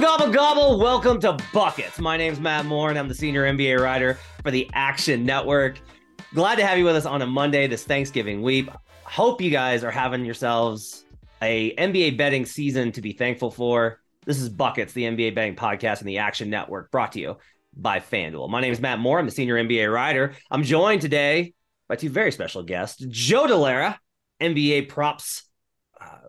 Gobble, gobble. Welcome to Buckets. My name's Matt Moore, and I'm the senior NBA writer for the Action Network. Glad to have you with us on a Monday this Thanksgiving week. Hope you guys are having yourselves a NBA betting season to be thankful for. This is Buckets, the NBA betting podcast and the Action Network, brought to you by FanDuel. My name is Matt Moore. I'm the senior NBA writer. I'm joined today by two very special guests Joe Dellera, NBA props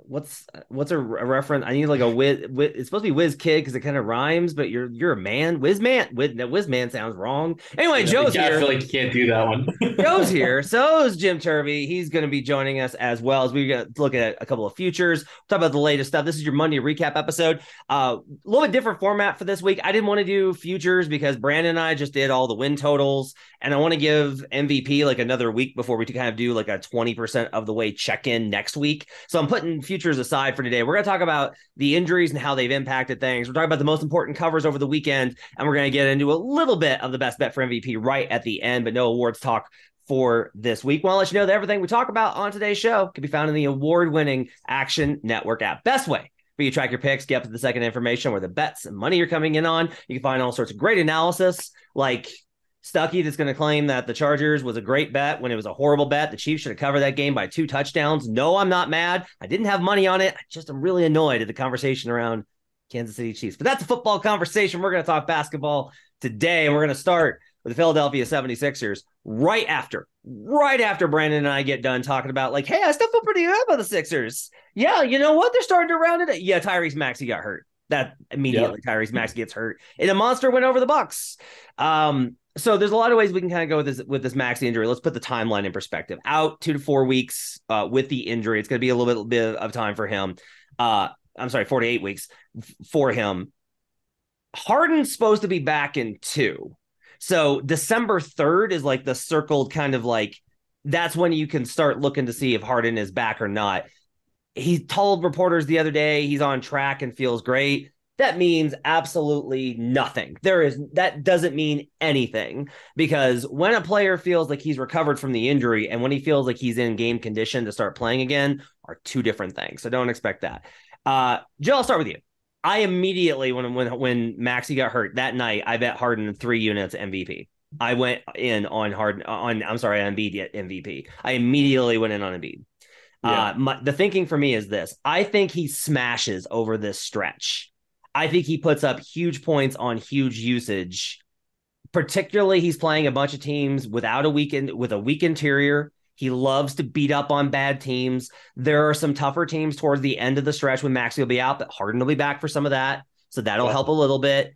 what's what's a, a, reference? I need like a whiz, whiz It's supposed to be whiz kid because it kind of rhymes, but you're you're a man. Whiz man. Whiz, whiz man sounds wrong. Anyway, yeah, Joe's here. I feel like you can't do that one. Joe's here. So is Jim Turvey. He's going to be joining us as well as we going to look at a couple of futures. Talk about the latest stuff. This is your Monday recap episode. Uh, a little bit different format for this week. I didn't want to do futures because Brandon and I just did all the win totals, and I want to give MVP like another week before we kind of do like a twenty percent of the way check in next week. So I'm putting futures aside for today. We're going to talk about the injuries and how they've impacted things. We're talking about the most important covers over the weekend, and we're going to get into a little bit of the best bet for MVP right at the end, but no awards talk for this week. Want to let you know that everything we talk about on today's show can be found in the award-winning Action Network app. Best way for you to track your picks, get up to the second information where the bets and money you're coming in on. You can find all sorts of great analysis like Stuckey that's going to claim that the Chargers was a great bet when it was a horrible bet. The Chiefs should have covered that game by two touchdowns. No, I'm not mad. I didn't have money on it. I just am really annoyed at the conversation around Kansas City Chiefs. But that's a football conversation. We're going to talk basketball today, and we're going to start with the Philadelphia 76ers right after, right after Brandon and I get done talking about, like, hey, I still feel pretty good about the Sixers. Yeah, you know what? They're starting to round it. Yeah, Tyrese Maxey got hurt. That immediately. Tyrese Maxey gets hurt. And a monster went over the Bucks. Um, so there's a lot of ways we can kind of go with this with this Maxey injury. Let's put the timeline in perspective. Out two to four weeks uh, with the injury. It's going to be a little bit, bit of time for him. Uh, I'm sorry, 48 weeks for him. Harden's supposed to be back in two. So December 3rd is like the circled kind of like that's when you can start looking to see if Harden is back or not. He told reporters the other day he's on track and feels great that means absolutely nothing. There is that doesn't mean anything because when a player feels like he's recovered from the injury and when he feels like he's in game condition to start playing again are two different things. So don't expect that. Uh, Joe, I'll start with you. I immediately when when when Maxey got hurt that night, I bet Harden three units MVP. I went in on Harden on I'm sorry, on Embiid MVP. I immediately went in on Embiid. Yeah. Uh, my, the thinking for me is this: I think he smashes over this stretch. I think he puts up huge points on huge usage. Particularly, he's playing a bunch of teams without a weekend with a weak interior. He loves to beat up on bad teams. There are some tougher teams towards the end of the stretch when Maxey will be out, but Harden will be back for some of that. So that'll yeah. help a little bit.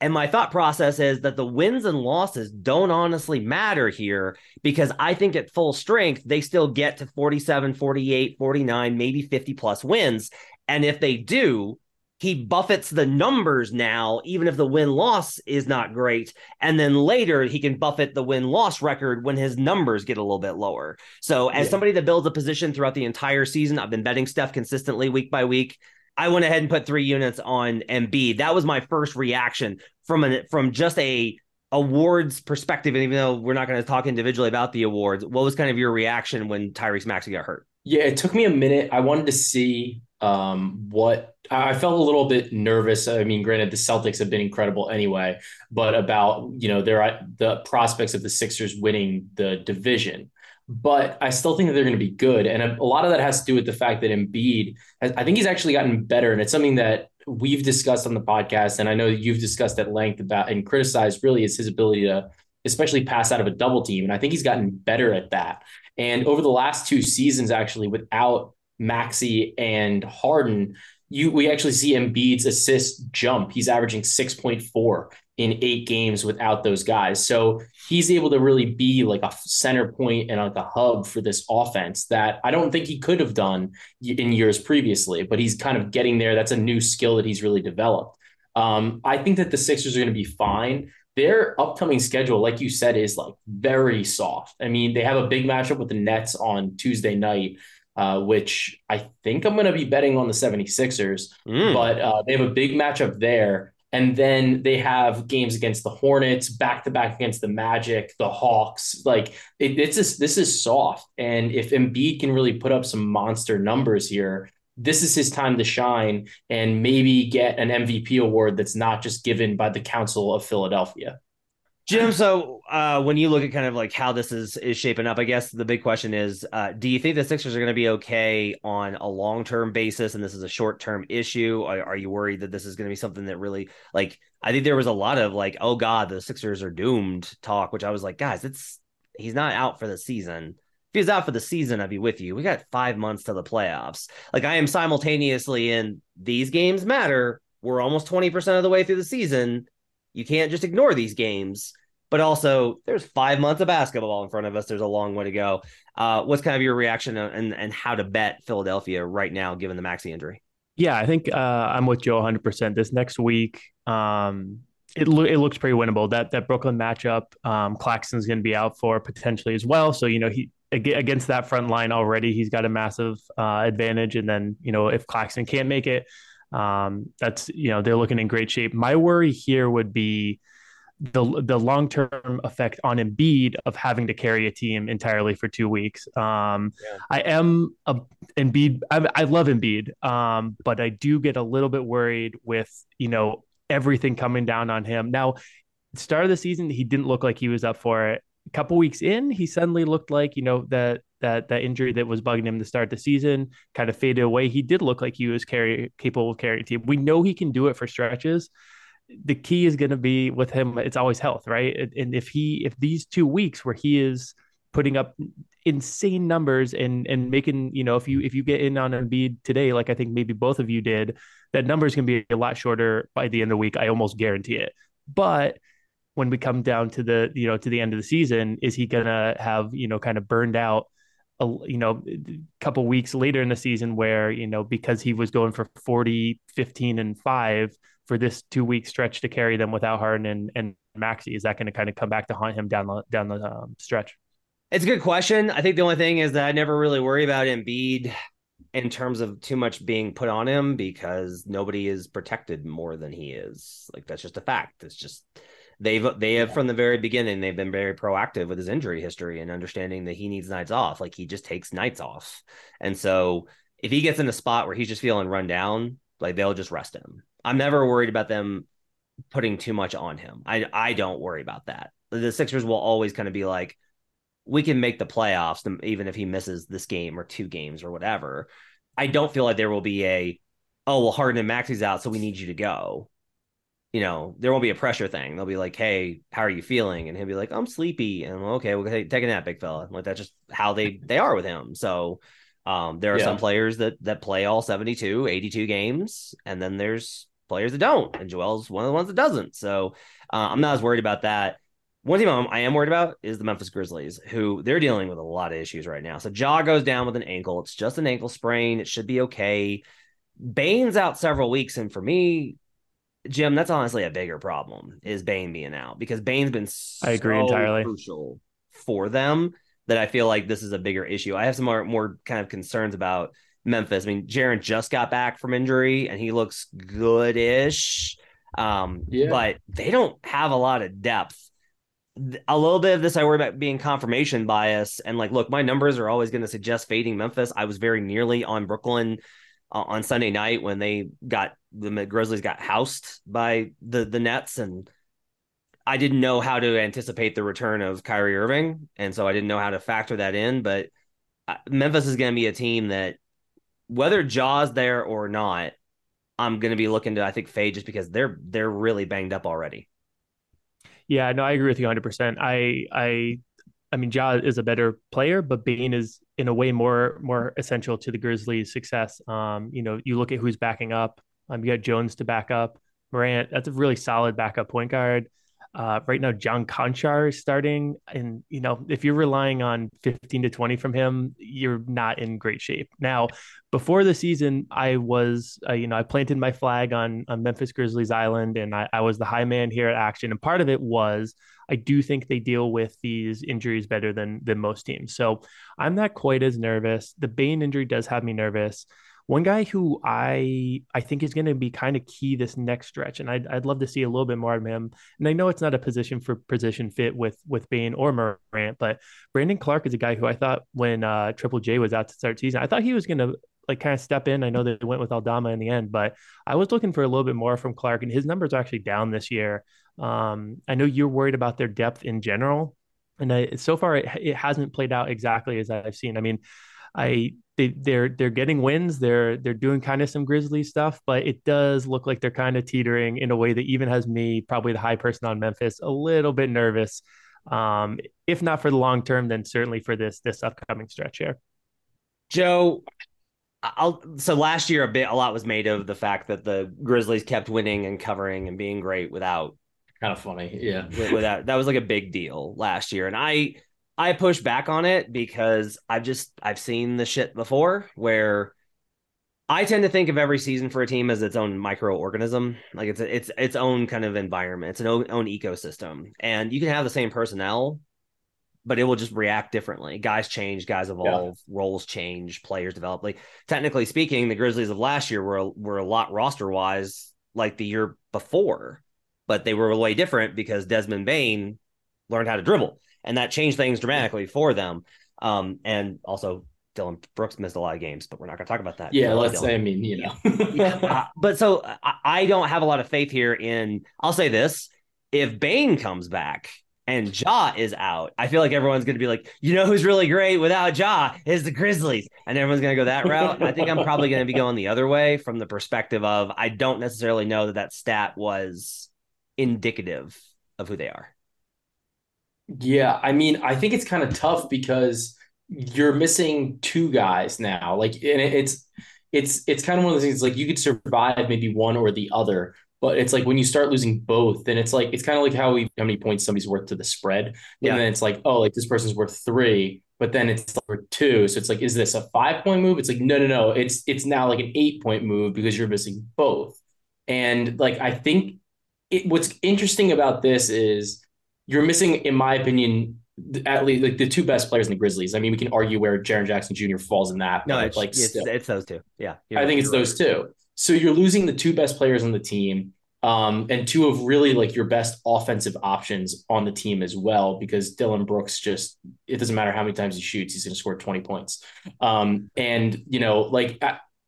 And my thought process is that the wins and losses don't honestly matter here because I think at full strength, they still get to 47, 48, 49, maybe 50 plus wins. And if they do, he buffets the numbers now, even if the win loss is not great. And then later he can buffet the win loss record when his numbers get a little bit lower. So, as yeah. somebody that builds a position throughout the entire season, I've been betting Steph consistently week by week. I went ahead and put three units on Embiid. That was my first reaction from an from just a awards perspective. And even though we're not going to talk individually about the awards, what was kind of your reaction when Tyrese Maxey got hurt? Yeah, it took me a minute. I wanted to see um, what I felt a little bit nervous. I mean, granted, the Celtics have been incredible anyway, but about you know there the prospects of the Sixers winning the division. But I still think that they're going to be good, and a, a lot of that has to do with the fact that Embiid, has, I think he's actually gotten better, and it's something that we've discussed on the podcast, and I know you've discussed at length about and criticized. Really, is his ability to, especially pass out of a double team, and I think he's gotten better at that. And over the last two seasons, actually, without Maxey and Harden, you we actually see Embiid's assist jump. He's averaging 6.4 in eight games without those guys. So he's able to really be like a center point and like a hub for this offense that I don't think he could have done in years previously, but he's kind of getting there. That's a new skill that he's really developed. Um, I think that the Sixers are going to be fine. Their upcoming schedule, like you said, is like very soft. I mean, they have a big matchup with the Nets on Tuesday night, uh, which I think I'm going to be betting on the 76ers, mm. but uh, they have a big matchup there. And then they have games against the Hornets, back to back against the Magic, the Hawks. Like it, it's just, this is soft. And if Embiid can really put up some monster numbers here, this is his time to shine and maybe get an MVP award that's not just given by the Council of Philadelphia. Jim, so uh, when you look at kind of like how this is is shaping up, I guess the big question is: uh, Do you think the Sixers are going to be okay on a long term basis, and this is a short term issue? Are, are, you worried that this is going to be something that really like? I think there was a lot of like, "Oh God, the Sixers are doomed" talk, which I was like, guys, it's he's not out for the season. If he was out for the season, I'd be with you. We got five months to the playoffs. Like I am simultaneously in these games matter. We're almost twenty percent of the way through the season you can't just ignore these games. But also, there's five months of basketball in front of us. There's a long way to go. Uh, what's kind of your reaction and and how to bet Philadelphia right now, given the Maxey injury? Yeah, I think uh, I'm with Joe 100. percent This next week, um, it lo- it looks pretty winnable. That that Brooklyn matchup, um, Claxton's going to be out for potentially as well. So you know he against that front line already, he's got a massive uh, advantage. And then you know if Claxton can't make it, um, that's you know they're looking in great shape. My worry here would be the the long term effect on Embiid of having to carry a team entirely for two weeks. Um, yeah. I am a Embiid. I, I love Embiid, um, but I do get a little bit worried with you know everything coming down on him. Now, start of the season, he didn't look like he was up for it. A couple weeks in, he suddenly looked like you know that that that injury that was bugging him to start the season kind of faded away. He did look like he was carry capable of carrying team. We know he can do it for stretches. The key is going to be with him. It's always health, right? And if he if these two weeks where he is putting up insane numbers and and making you know if you if you get in on Embiid today, like I think maybe both of you did, that number is going to be a lot shorter by the end of the week. I almost guarantee it. But when we come down to the you know to the end of the season, is he to have you know kind of burned out? a you know a couple weeks later in the season where you know because he was going for 40 15 and 5 for this two week stretch to carry them without Harden and, and Maxey is that going to kind of come back to haunt him down the down the um, stretch? It's a good question. I think the only thing is that I never really worry about Embiid in terms of too much being put on him because nobody is protected more than he is. Like that's just a fact. It's just they've they have from the very beginning they've been very proactive with his injury history and understanding that he needs nights off. Like he just takes nights off. And so if he gets in a spot where he's just feeling run down like they'll just rest him. I'm never worried about them putting too much on him. I i don't worry about that. The sixers will always kind of be like we can make the playoffs um, even if he misses this game or two games or whatever. I don't feel like there will be a oh well harden and maxey's out so we need you to go you know, there won't be a pressure thing. They'll be like, "Hey, how are you feeling?" And he'll be like, "I'm sleepy." And okay, we'll take, take a nap, big fella. Like that's just how they they are with him. So, um, there are yeah. some players that that play all 72, 82 games, and then there's players that don't. And Joel's one of the ones that doesn't. So, uh, I'm not as worried about that. One team I am worried about is the Memphis Grizzlies, who they're dealing with a lot of issues right now. So Ja goes down with an ankle. It's just an ankle sprain. It should be okay. Bane's out several weeks, and for me, Jim, that's honestly a bigger problem is Bane being out because Bane's been so I agree entirely crucial for them that I feel like this is a bigger issue. I have some more more kind of concerns about Memphis. I mean, Jaren just got back from injury and he looks good-ish. Um, yeah. but they don't have a lot of depth. A little bit of this I worry about being confirmation bias and like, look, my numbers are always going to suggest fading Memphis. I was very nearly on Brooklyn uh, on Sunday night when they got the Grizzlies got housed by the the Nets, and I didn't know how to anticipate the return of Kyrie Irving, and so I didn't know how to factor that in. But Memphis is going to be a team that, whether Ja's there or not, I'm going to be looking to I think fade just because they're they're really banged up already. Yeah, no, I agree with you 100. percent I I I mean, Ja is a better player, but Bane is in a way more more essential to the Grizzlies' success. Um, you know, you look at who's backing up. Um, you got Jones to back up. Morant, that's a really solid backup point guard. Uh, right now, John Konchar is starting, and you know if you're relying on 15 to 20 from him, you're not in great shape. Now, before the season, I was, uh, you know, I planted my flag on on Memphis Grizzlies Island, and I, I was the high man here at Action, and part of it was I do think they deal with these injuries better than than most teams, so I'm not quite as nervous. The Bane injury does have me nervous. One guy who I I think is going to be kind of key this next stretch, and I'd, I'd love to see a little bit more of him. And I know it's not a position for position fit with with Bane or Morant, but Brandon Clarke is a guy who I thought when uh, Triple J was out to start season, I thought he was going to like kind of step in. I know they went with Aldama in the end, but I was looking for a little bit more from Clarke, and his numbers are actually down this year. Um, I know you're worried about their depth in general, and I, so far it, it hasn't played out exactly as I've seen. I mean, I they they're they're getting wins. They're they're doing kind of some Grizzly stuff, but it does look like they're kind of teetering in a way that even has me, probably the high person on Memphis, a little bit nervous. Um, if not for the long term, then certainly for this this upcoming stretch here. Joe, I'll so last year a bit a lot was made of the fact that the Grizzlies kept winning and covering and being great without kind of funny, yeah. Without that was like a big deal last year, and I I push back on it because I've just I've seen the shit before where I tend to think of every season for a team as its own microorganism, like it's a, it's its own kind of environment, it's an own, own ecosystem, and you can have the same personnel, but it will just react differently. Guys change, guys evolve, yeah. roles change, players develop. Like technically speaking, the Grizzlies of last year were were a lot roster wise like the year before, but they were way different because Desmond Bane learned how to dribble and that changed things dramatically for them. Um, and also Dillon Brooks missed a lot of games, but we're not going to talk about that. Yeah, let's say, I mean, you know. uh, but so I, I, don't have a lot of faith here in, I'll say this if Bane comes back and Ja is out, I feel like everyone's going to be like, you know, who's really great without Ja is the Grizzlies. And everyone's going to go that route. I think I'm probably going to be going the other way from the perspective of I don't necessarily know that that stat was indicative of who they are. Yeah, I mean, I think it's kind of tough because you're missing two guys now. Like, and it's it's it's kind of one of those things. Like, you could survive maybe one or the other, but it's like when you start losing both, then it's like it's kind of like how we how many points somebody's worth to the spread. Yeah. And then it's like, oh, like this person's worth three, but then it's like two. So it's like, is this a five point move? It's like, no, no, no. It's it's now like an eight point move because you're missing both. And like I think it, what's interesting about this is you're missing, in my opinion, at least like the two best players in the Grizzlies. I mean, we can argue where Jaren Jackson Jr. falls in that. No, it's like it's, it's, those two. Yeah, I think it's right. those two. So you're losing the two best players on the team, um, and two of really like your best offensive options on the team as well. Because Dillon Brooks just it doesn't matter how many times he shoots, he's going to score 20 points. Um, and you know, like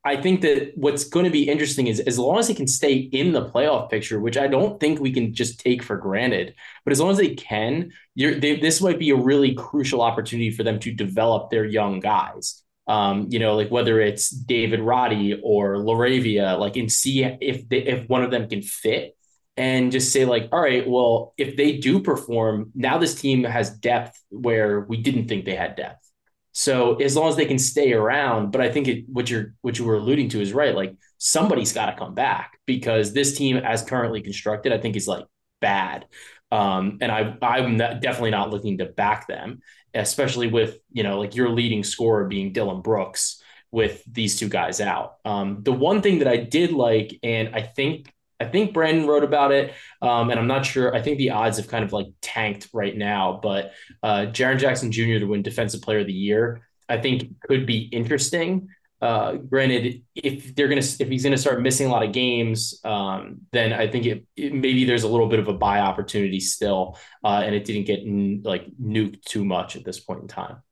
I think that what's going to be interesting is as long as they can stay in the playoff picture, which I don't think we can just take for granted, but as long as they can, they, this might be a really crucial opportunity for them to develop their young guys. Um, you know, like whether it's David Roddy or LaRavia, like and see if they, if one of them can fit and just say like, all right, well, if they do perform, now this team has depth where we didn't think they had depth. So as long as they can stay around, but I think it, what you're what you were alluding to is right. Like somebody's got to come back because this team, as currently constructed, I think is like bad. Um, and I I'm not, definitely not looking to back them, especially with you know like your leading scorer being Dillon Brooks with these two guys out. Um, the one thing that I did like, and I think I think Brandon wrote about it, um, and I'm not sure. I think the odds have kind of like tanked right now, but uh, Jaren Jackson Jr. to win Defensive Player of the Year, I think could be interesting. Uh, granted, if they're gonna if he's gonna start missing a lot of games, um, then I think it, it, maybe there's a little bit of a buy opportunity still, uh, and it didn't get n- like nuked too much at this point in time.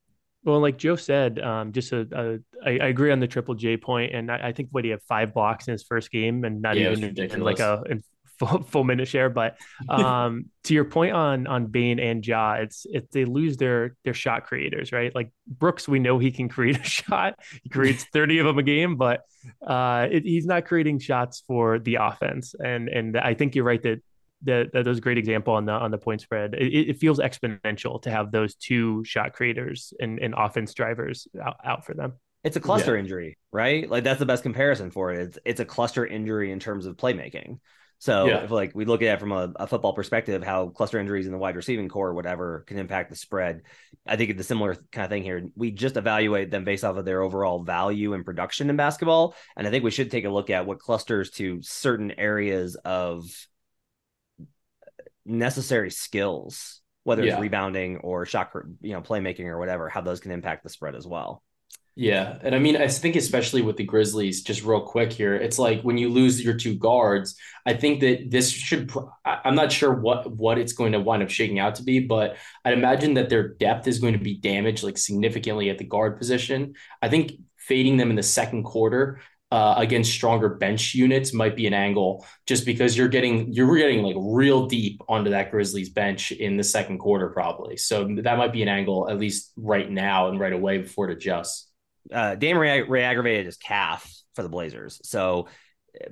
Well, like Joe said, um, just a, a I, I agree on the triple J point, and I, I think what he had five blocks in his first game, and not yeah, even in, like a in full, full minute share. But um, to your point on on Bane and Ja, it's if they lose their their shot creators, right? Like Brooks, we know he can create a shot. He creates thirty of them a game, but uh, it, he's not creating shots for the offense. And and I think you're right that that, that was a great example on the on the point spread. It, it, feels exponential to have those two shot creators and, and offense drivers out, out for them. It's a cluster yeah. injury, right? Like that's the best comparison for it. It's it's a cluster injury in terms of playmaking. So Yeah. if like we look at it from a, a football perspective, how cluster injuries in the wide receiving core or whatever can impact the spread. I think it's a similar kind of thing here. We just evaluate them based off of their overall value and production in basketball. And I think we should take a look at what clusters to certain areas of necessary skills, whether it's rebounding or shot, you know, playmaking or whatever, how those can impact the spread as well. Yeah. And I mean, I think especially with the Grizzlies, just real quick here, it's like when you lose your two guards, I think that this should I'm not sure what what it's going to wind up shaking out to be, but I'd imagine that their depth is going to be damaged like significantly at the guard position. I think fading them in the second quarter uh, against stronger bench units might be an angle just because you're getting you're getting like real deep onto that Grizzlies bench in the second quarter probably. So that might be an angle at least right now and right away before it adjusts. uh, Dame re- re-aggravated his calf for the Blazers. So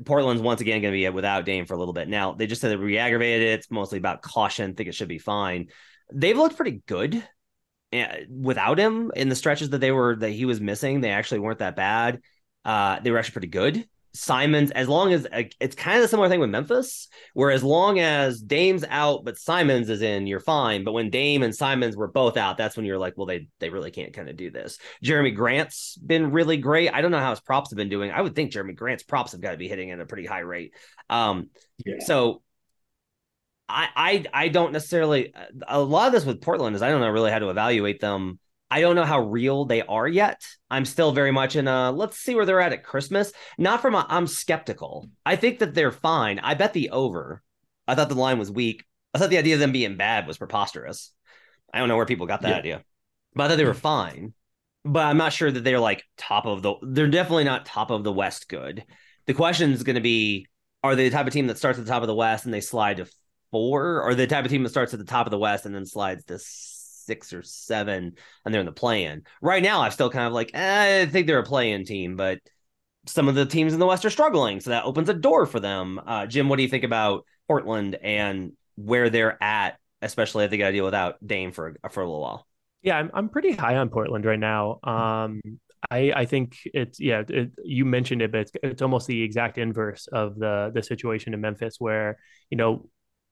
Portland's once again going to be without Dame for a little bit. Now they just said they re-aggravated it. It's mostly about caution. Think it should be fine. They've looked pretty good uh, without him in the stretches that they were that he was missing. They actually weren't that bad. Uh, they were actually pretty good. Simons, as long as uh, it's kind of the similar thing with Memphis, where as long as Dame's out but Simons is in, you're fine. But when Dame and Simons were both out, that's when you're like, well, they they really can't kind of do this. Jerami Grant's been really great. I don't know how his props have been doing. I would think Jerami Grant's props have got to be hitting at a pretty high rate. Um, Yeah. so I I I don't necessarily a lot of this with Portland is I don't know really how to evaluate them. I don't know how real they are yet. I'm still very much in a let's see where they're at at Christmas. Not from a I'm skeptical. I think that they're fine. I bet the over. I thought the line was weak. I thought the idea of them being bad was preposterous. I don't know where people got that Yeah. idea. But I thought they were fine. But I'm not sure that they're like top of the they're definitely not top of the West good. The question is going to be are they the type of team that starts at the top of the West and they slide to four, or the type of team that starts at the top of the West and then slides to six or seven, and they're in the play-in. Right now, I'm still kind of like, eh, I think they're a play-in team, but some of the teams in the West are struggling, so that opens a door for them. Uh, Jim, what do you think about Portland and where they're at, especially if they got to deal without Dame for for a little while? Yeah, I'm I'm pretty high on Portland right now. Um, I I think it's yeah. It, you mentioned it, but it's it's almost the exact inverse of the the situation in Memphis, where you know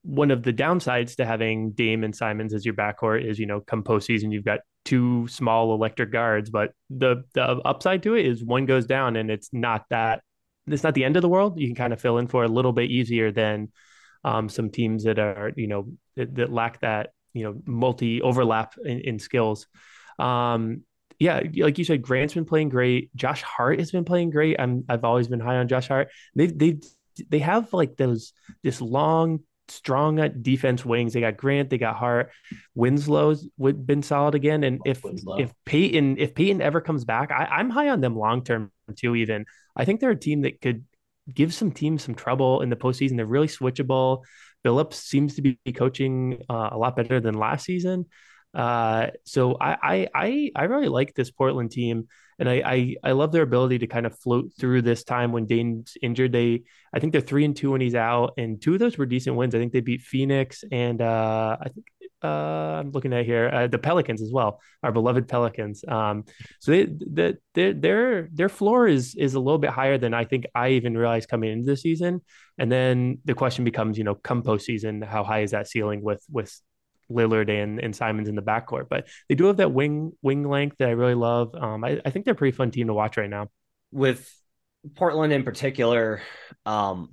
one of the downsides to having Dame and Simons as your backcourt is you know come postseason you've got two small electric guards, but the the upside to it is one goes down and it's not that it's not the end of the world. You can kind of fill in for a little bit easier than um, some teams that are you know that, that lack that you know multi overlap in, in skills. Um, yeah, like you said, Grant's been playing great. Josh Hart has been playing great. I'm I've always been high on Josh Hart. They've they they have like those this long strong at defense wings. They got Grant, they got Hart. Winslow's been solid again. And if Winslow. if Payton if Payton ever comes back, I, I'm high on them long term too. Even I think they're a team that could give some teams some trouble in the postseason. They're really switchable. Billups seems to be coaching uh, a lot better than last season. Uh, so I, I I I really like this Portland team, and I, I I love their ability to kind of float through this time when Dame's injured. They I think they're three and two when he's out, and two of those were decent wins. I think they beat Phoenix and uh, I think uh, I'm looking at here uh, the Pelicans as well, our beloved Pelicans. Um, so they, the, their their their floor is is a little bit higher than I think I even realized coming into the season. And then the question becomes, you know, come postseason, how high is that ceiling with with Lillard and, and Simons in the backcourt? But they do have that wing wing length that I really love. Um, I, I think they're a pretty fun team to watch right now. With Portland in particular, um,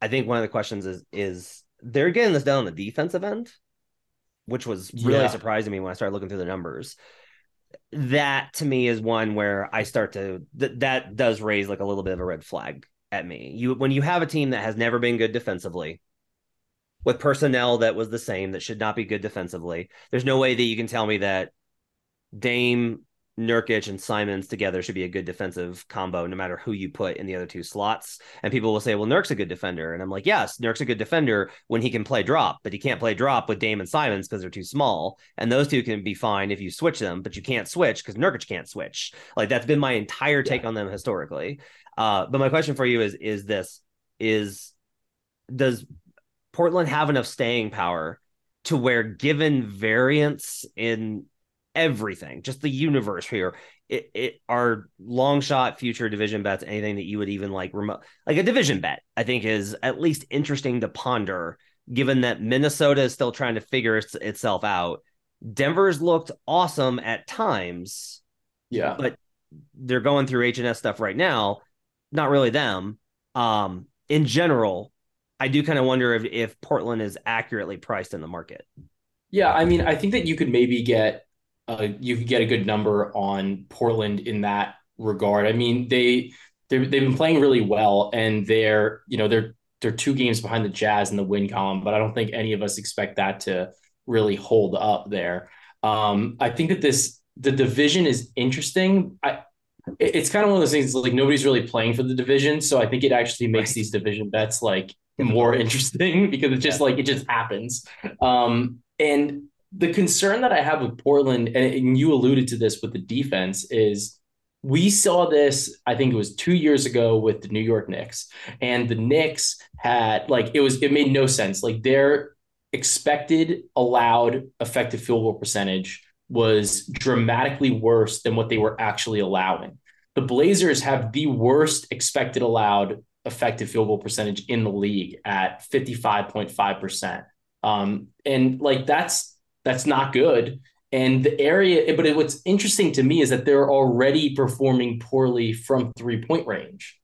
I think one of the questions is is they're getting this done on the defensive end, which was really Yeah. surprising me when I started looking through the numbers. That to me is one where I start to th- that does raise like a little bit of a red flag at me. You when you have a team that has never been good defensively, with personnel that was the same that should not be good defensively. There's no way that you can tell me that Dame, Nurkic, and Simons together should be a good defensive combo, no matter who you put in the other two slots. And people will say, well, Nurk's a good defender. And I'm like, yes, Nurk's a good defender when he can play drop, but he can't play drop with Dame and Simons because they're too small. And those two can be fine if you switch them, but you can't switch because Nurkic can't switch. Like that's been my entire take Yeah. on them historically. Uh, but my question for you is is this is does Portland have enough staying power to where given variance in everything, just the universe here. It, it are long shot future division bets anything that you would even like remote like a division bet I think is at least interesting to ponder given that Minnesota is still trying to figure its, itself out. Denver's looked awesome at times. Yeah. But they're going through HNS stuff right now. Not really them. Um, in general, I do kind of wonder if, if Portland is accurately priced in the market. Yeah, I mean, I think that you could maybe get uh, you could get a good number on Portland in that regard. I mean, they they've been playing really well, and they're you know they're they're two games behind the Jazz in the win column, but I don't think any of us expect that to really hold up there. Um, I think that this the division is interesting. I it's kind of one of those things like nobody's really playing for the division, so I think it actually makes these division bets like more interesting because it's just yeah. like it just happens. Um, and the concern that I have with Portland, and you alluded to this with the defense, is we saw this, I think it was two years ago with the New York Knicks. And the Knicks had like it was it made no sense. Like their expected allowed effective field goal percentage was dramatically worse than what they were actually allowing. The Blazers have the worst expected allowed effective field goal percentage in the league at 55.5%. Um, and like that's that's not good. And the area, but it, what's interesting to me is that they're already performing poorly from three point range.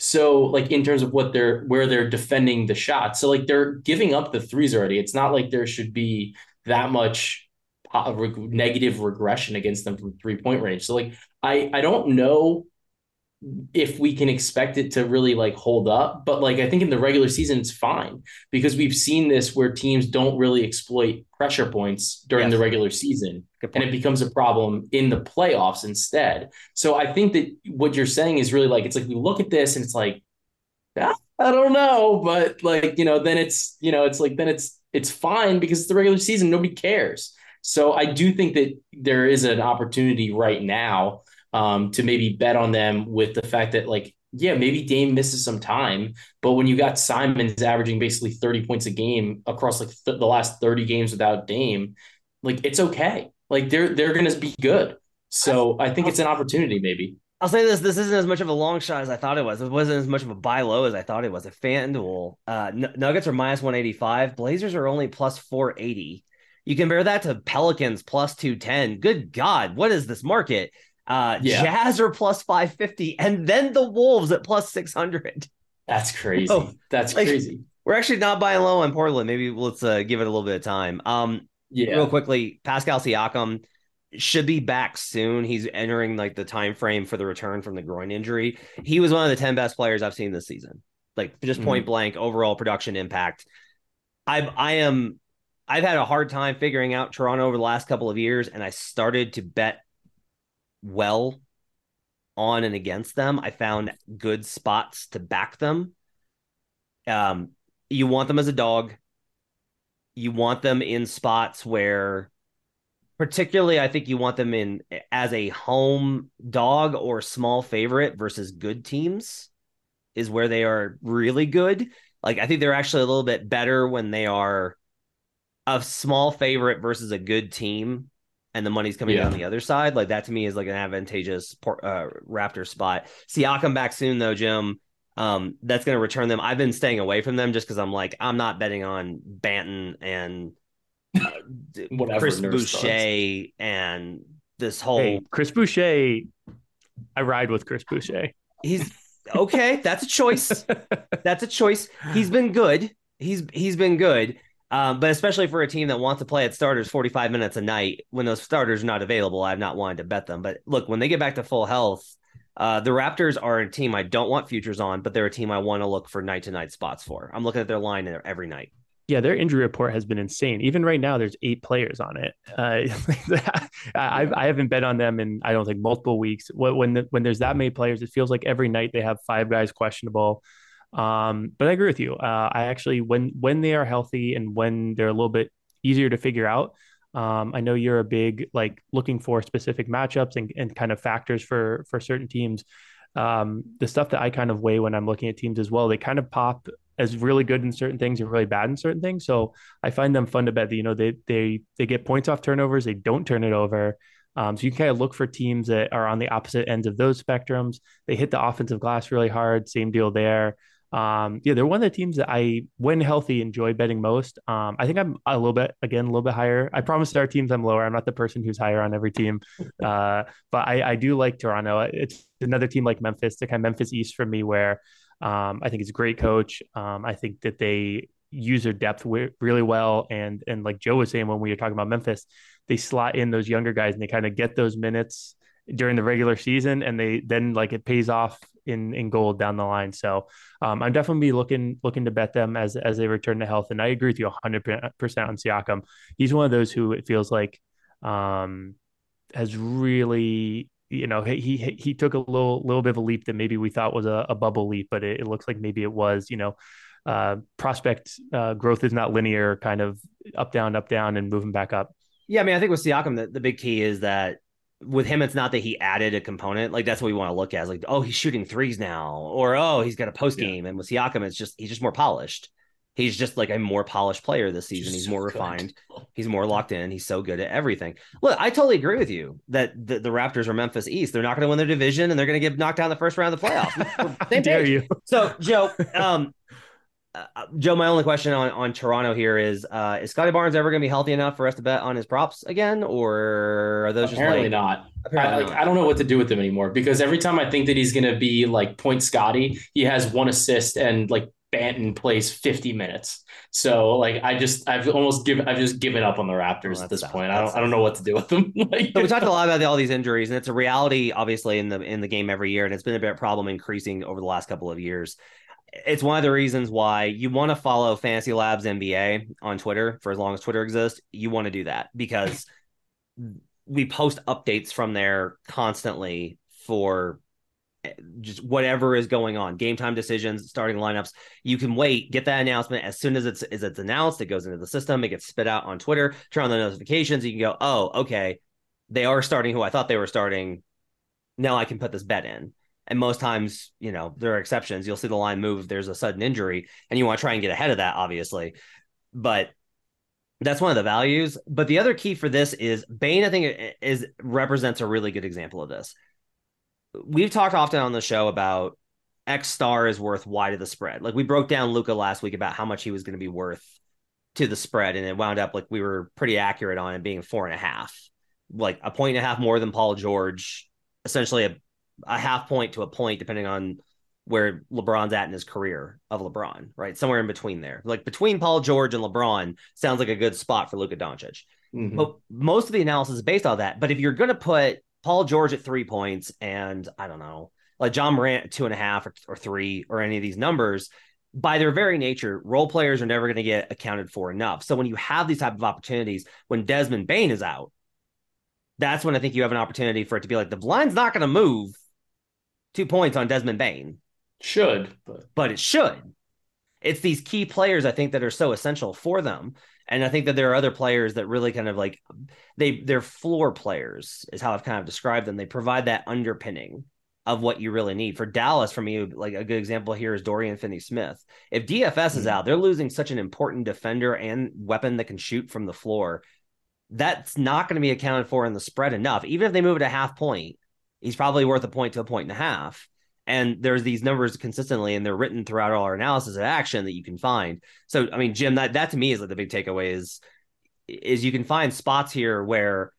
So, like in terms of what they're where they're defending the shot, so like they're giving up the threes already. It's not like there should be that much negative regression against them from three point range. So, like I I don't know if we can expect it to really like hold up. But like I think in the regular season, it's fine because we've seen this where teams don't really exploit pressure points during yes. the regular season. And it becomes a problem in the playoffs instead. So I think that what you're saying is really like it's like we look at this and it's like, ah, I don't know, but like, you know, then it's, you know, it's like then it's it's fine because it's the regular season, nobody cares. So I do think that there is an opportunity right now um, to maybe bet on them with the fact that like yeah, maybe Dame misses some time, but when you got Simons averaging basically 30 points a game across like th- the last 30 games without Dame, like it's okay. Like they're they're going to be good. So I think it's an opportunity maybe. I'll say this: this isn't as much of a long shot as I thought it was. It wasn't as much of a buy low as I thought it was. A FanDuel uh, Nuggets are minus one eighty five. Blazers are only plus four eighty. You compare that to Pelicans plus two ten. Good God, what is this market? Uh, yeah. Jazz are plus 550, and then the Wolves at plus 600. That's crazy. Oh, That's like, crazy. We're actually not buying low on Portland. Maybe let's uh, give it a little bit of time. Um, yeah. Real quickly, Pascal Siakam should be back soon. He's entering like the time frame for the return from the groin injury. He was one of the 10 best players I've seen this season. Like just point mm-hmm. blank overall production impact. I I am I've had a hard time figuring out Toronto over the last couple of years, and I started to bet well on and against them. I found good spots to back them. Um, you want them as a dog. You want them in spots where, particularly, I think you want them in as a home dog or small favorite versus good teams, is where they are really good. Like, I think they're actually a little bit better when they are a small favorite versus a good team and the money's coming yeah. on the other side. Like that to me is like an advantageous uh, Raptor spot. Siakam back soon though, Jim. Um, that's going to return them. I've been staying away from them just because I'm like I'm not betting on Banton and uh, Chris Boucher and this whole hey, Chris Boucher. I ride with Chris Boucher. He's okay. That's a choice. that's a choice. He's been good. He's he's been good. Um, but especially for a team that wants to play at starters 45 minutes a night, when those starters are not available, I've not wanted to bet them. But look, when they get back to full health, uh, the Raptors are a team I don't want futures on, but they're a team I want to look for night to night spots for. I'm looking at their line every night. Yeah, their injury report has been insane. Even right now, there's eight players on it. Uh, I, I haven't bet on them in I don't think multiple weeks. When the, when there's that many players, it feels like every night they have five guys questionable. Um, but I agree with you. Uh, I actually, when when they are healthy and when they're a little bit easier to figure out, um, I know you're a big like looking for specific matchups and, and kind of factors for for certain teams. Um, the stuff that I kind of weigh when I'm looking at teams as well, they kind of pop as really good in certain things and really bad in certain things. So I find them fun to bet that, you know, they they they get points off turnovers, they don't turn it over. Um, so you can kind of look for teams that are on the opposite ends of those spectrums. They hit the offensive glass really hard. Same deal there. Um, yeah, they're one of the teams that I, when healthy, enjoy betting most. Um, I think I'm a little bit, again, a little bit higher. I promise our teams I'm lower. I'm not the person who's higher on every team, uh, but I, I do like Toronto. It's another team like Memphis, the kind of Memphis East for me, where um, I think it's a great coach. Um, I think that they use their depth w- really well, and and like Joe was saying when we were talking about Memphis, they slot in those younger guys and they kind of get those minutes during the regular season and they then like it pays off in in gold down the line. So um, i'm definitely looking looking to bet them as as they return to health. And i agree with you 100% on siakam. He's one of those who it feels like um has really you know he he, he took a little little bit of a leap that maybe we thought was a, a bubble leap but it, it looks like maybe it was you know uh, prospect uh, growth is not linear kind of up down up down and moving back up. Yeah, I mean, I think with Siakam, the, the big key is that with him, it's not that he added a component. Like that's what we want to look at. It's like, oh, he's shooting threes now, or oh, he's got a post game. Yeah. And with Siakam, it's just he's just more polished. He's just like a more polished player this season. He's, he's more so refined. He's more locked in. He's so good at everything. Look, I totally agree with you that the, the Raptors are Memphis East. They're not going to win their division, and they're going to get knocked out in the first round of the playoffs. Same dare you? So, Joe, um, uh, Joe, my only question on, on Toronto here is: uh, Is Scottie Barnes ever going to be healthy enough for us to bet on his props again, or are those apparently just like, not? Apparently I, like, not. I don't know what to do with him anymore because every time I think that he's going to be like point Scotty, he has one assist and like Banton plays 50 minutes. So like I just I've almost given I've just given up on the Raptors oh, at this point. I don't I don't know what to do with them. like, so we talked a lot about all these injuries, and it's a reality obviously in the in the game every year, and it's been a bit problem increasing over the last couple of years it's one of the reasons why you want to follow Fantasy Labs NBA on Twitter for as long as Twitter exists. You want to do that because we post updates from there constantly for eh, just whatever is going on game time decisions starting lineups. You can wait get that announcement. As soon as it's as it's announced it goes into the system it gets spit out on twitter turn on the notifications you can go oh okay. They are starting who i thought they were starting. Now i can put this bet in and most times, you know, there are exceptions. You'll see the line move there's a sudden injury, and you want to try and get ahead of that, obviously. But that's one of the values. But the other key for this is Bane, I think, is represents a really good example of this. We've talked often on the show about X star is worth Y to the spread. Like we broke down Luka last week about how much he was going to be worth to the spread, and it wound up like we were pretty accurate on it being four and a half, like a point and a half more than Paul George, essentially a a half point to a point, depending on where LeBron's at in his career of LeBron, right? Somewhere in between there. Like between Paul George and LeBron sounds like a good spot for Luka Doncic. Mm-hmm. But most of the analysis is based on that. But if you're going to put Paul George at three points and I don't know, like Ja Morant two and a half or, or three or any of these numbers, by their very nature, role players are never going to get accounted for enough. So when you have these type of opportunities, when Desmond Bane is out, that's when I think you have an opportunity for it to be like the line's not going to move two points on Desmond Bane. Should, but but it should. It's these key players I think that are so essential for them. And I think that there are other players that really kind of like they they're floor players is how I've kind of described them. They provide that underpinning of what you really need. For Dallas, for me, like a good example here is Dorian Finney Smith. If DFS mm-hmm. is out, they're losing such an important defender and weapon that can shoot from the floor. That's not going to be accounted for in the spread enough. Even if they move it a half point, he's probably worth a point to a point and a half. And there's these numbers consistently, and they're written throughout all our analysis of action that you can find. So, I mean, Jim, that that to me is like the big takeaway is is you can find spots here where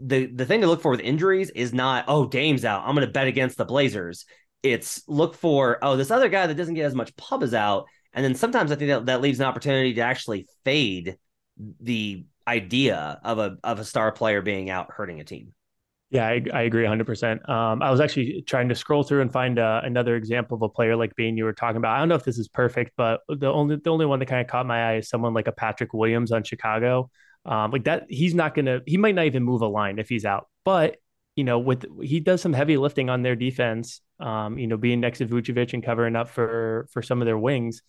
the the thing to look for with injuries is not oh Dame's out, I'm going to bet against the Blazers. It's look for oh this other guy that doesn't get as much pub is out, and then sometimes I think that that leaves an opportunity to actually fade the idea of a of a star player being out hurting a team. Yeah, I, I agree 100%. Um, I was actually trying to scroll through and find uh, another example of a player like Bane you were talking about. I don't know if this is perfect, but the only the only one that kind of caught my eye is someone like a Patrick Williams on Chicago. Um, like that, he's not gonna, he might not even move a line if he's out. But you know, with he does some heavy lifting on their defense. Um, you know, being next to Vucevic and covering up for for some of their wings.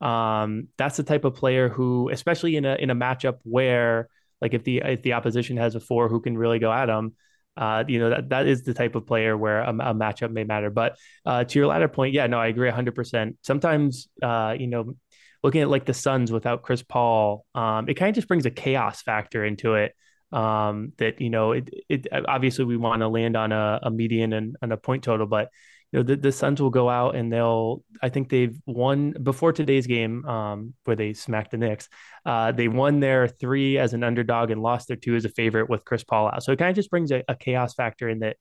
Um, that's the type of player who, especially in a in a matchup where, like, if the if the opposition has a four who can really go at him uh, you know, that, that is the type of player where a, a matchup may matter. But uh, to your latter point, yeah, no, I agree 100%. Sometimes, uh, you know, looking at like the Suns without Chris Paul, um, it kind of just brings a chaos factor into it. Um, that you know, it it obviously we want to land on a, a median and, and a point total, but you know the, the Suns will go out and they'll I think they've won before today's game um, where they smacked the Knicks. Uh, they won their three as an underdog and lost their two as a favorite with Chris Paul out. So it kind of just brings a, a chaos factor in that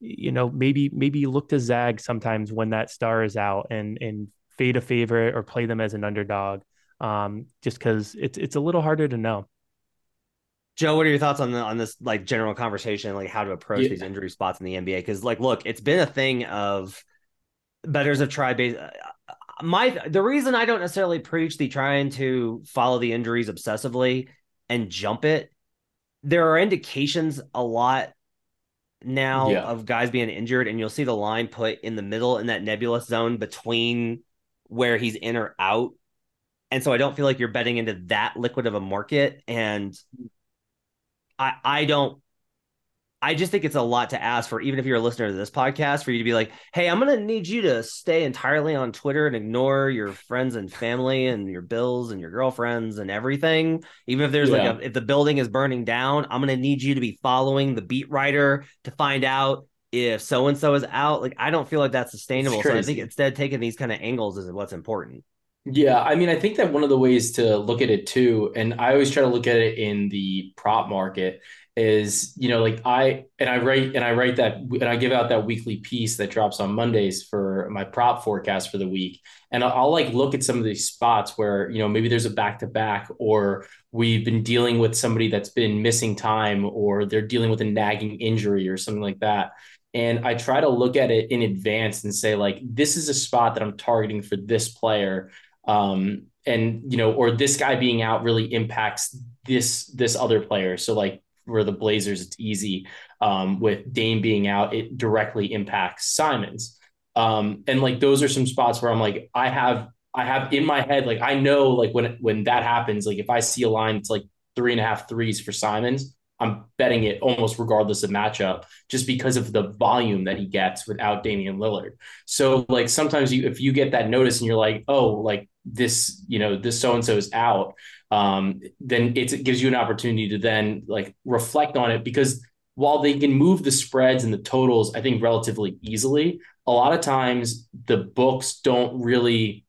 you know maybe maybe look to zag sometimes when that star is out and and fade a favorite or play them as an underdog um, just because it's it's a little harder to know. Joe, what are your thoughts on the on this like general conversation, like how to approach yeah. these injury spots in the NBA? Because like, look, it's been a thing of betters have tried. Base, uh, my the reason I don't necessarily preach the trying to follow the injuries obsessively and jump it. There are indications a lot now yeah. of guys being injured, and you'll see the line put in the middle in that nebulous zone between where he's in or out. And so I don't feel like you're betting into that liquid of a market. And I I don't I just think it's a lot to ask for, even if you're a listener to this podcast, for you to be like, hey, I'm going to need you to stay entirely on Twitter and ignore your friends and family and your bills and your girlfriends and everything. Even if there's yeah. like, a, if the building is burning down, I'm going to need you to be following the beat writer to find out if so and so is out. Like, I don't feel like that's sustainable. So I think instead taking these kind of angles is what's important. Yeah, I mean, I think that one of the ways to look at it too, and I always try to look at it in the prop market, is you know, like I and I write and I write that and I give out that weekly piece that drops on Mondays for my prop forecast for the week, and I'll, I'll like look at some of these spots where you know maybe there's a back to back, or we've been dealing with somebody that's been missing time, or they're dealing with a nagging injury or something like that. And I try to look at it in advance and say, like, this is a spot that I'm targeting for this player um, and you know, or this guy being out really impacts this this other player. So like for the Blazers, it's easy. Um, with Dame being out, it directly impacts Simons. Um, and like those are some spots where I'm like, I have I have in my head, like I know like when when that happens, like if I see a line it's like three and a half threes for Simons, I'm betting it almost regardless of matchup, just because of the volume that he gets without Damian Lillard. So like sometimes you if you get that notice and you're like, oh, like this, you know, this so and so is out, um, then it gives you an opportunity to then like reflect on it because while they can move the spreads and the totals, I think relatively easily, a lot of times the books don't really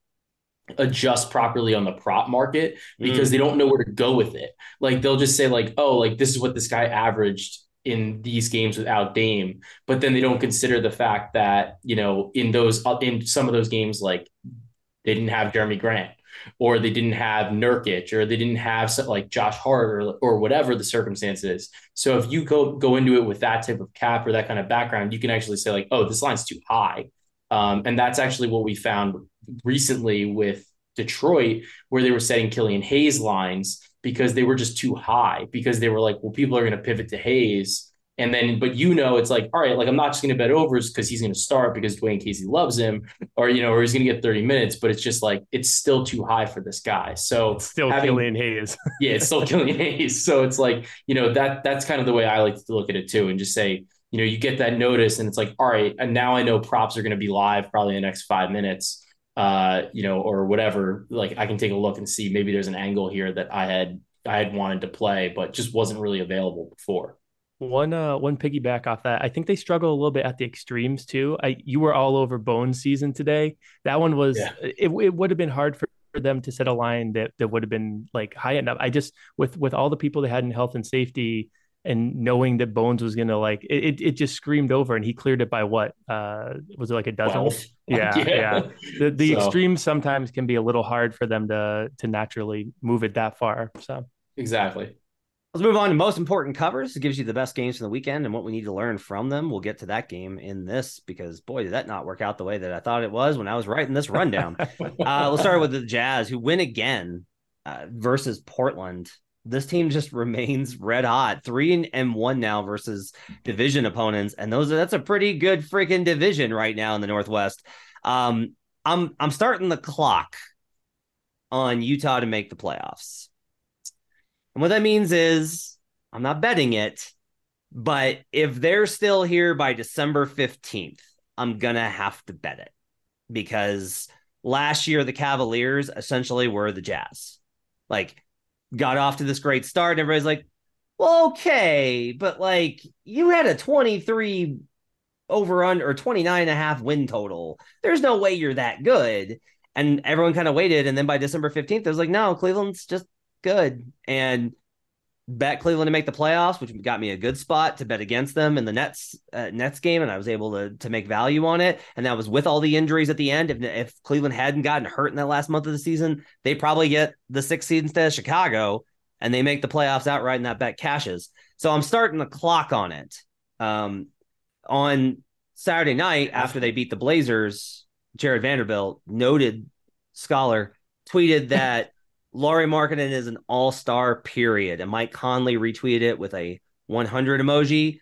adjust properly on the prop market because mm. they don't know where to go with it. Like they'll just say like, oh, like this is what this guy averaged in these games without Dame, but then they don't consider the fact that you know in those in some of those games like they didn't have Jerami Grant or they didn't have Nurkic or they didn't have like Josh Hart or, or whatever the circumstances. So if you go go into it with that type of cap or that kind of background, you can actually say like, oh, this line's too high. Um, and that's actually what we found recently with Detroit, where they were setting Killian Hayes lines because they were just too high, because they were like, well, people are going to pivot to Hayes. And then, but you know, it's like, all right, like I'm not just going to bet overs because he's going to start because Dwane Casey loves him, or you know, or he's going to get 30 minutes. But it's just like it's still too high for this guy. So it's still having, Killian Hayes. yeah, it's still Killian Hayes. So it's like you know that that's kind of the way I like to look at it too, and just say, you know, you get that notice, and it's like, all right, and now I know props are going to be live probably in the next five minutes uh, you know, or whatever, like I can take a look and see maybe there's an angle here that I had I had wanted to play, but just wasn't really available before. One uh one piggyback off that. I think they struggle a little bit at the extremes too. I you were all over Bone season today. That one was yeah. it, it would have been hard for, for them to set a line that that would have been like high enough. I just with with all the people they had in health and safety, and knowing that Bones was gonna like it, it just screamed over and he cleared it by what uh was it like a dozen? Yeah, yeah, yeah. The the so. extremes sometimes can be a little hard for them to to naturally move it that far. So exactly. Let's move on to most important covers. It gives you the best games from the weekend and what we need to learn from them. We'll get to that game in this because boy, did that not work out the way that I thought it was when I was writing this rundown. uh, let's start with the Jazz, who win again uh, versus Portland this team just remains red hot. Three and one now versus division opponents, and those are that's a pretty good freaking division right now in the Northwest. Um, I'm I'm starting the clock on Utah to make the playoffs, and what that means is I'm not betting it, but if they're still here by December fifteenth, I'm gonna have to bet it because last year the Cavaliers essentially were the Jazz. Like got off to this great start and everybody's like, "Well, okay, but like you had a 23 over under or 29 and a half win total. There's no way you're that good." And everyone kind of waited and then by December 15th it was like, "No, Cleveland's just good." And bet Cleveland to make the playoffs, which got me a good spot to bet against them in the Nets uh, Nets game, and I was able to to make value on it. And that was with all the injuries at the end. If if Cleveland hadn't gotten hurt in that last month of the season, they probably get the sixth seed instead of Chicago, and they make the playoffs outright, and that bet cashes. So I'm starting the clock on it. Um, on Saturday night after they beat the Blazers, Jarred Vanderbilt, noted scholar, tweeted that. Lauri Markkanen is an all star, period. And Mike Conley retweeted it with a 100 emoji.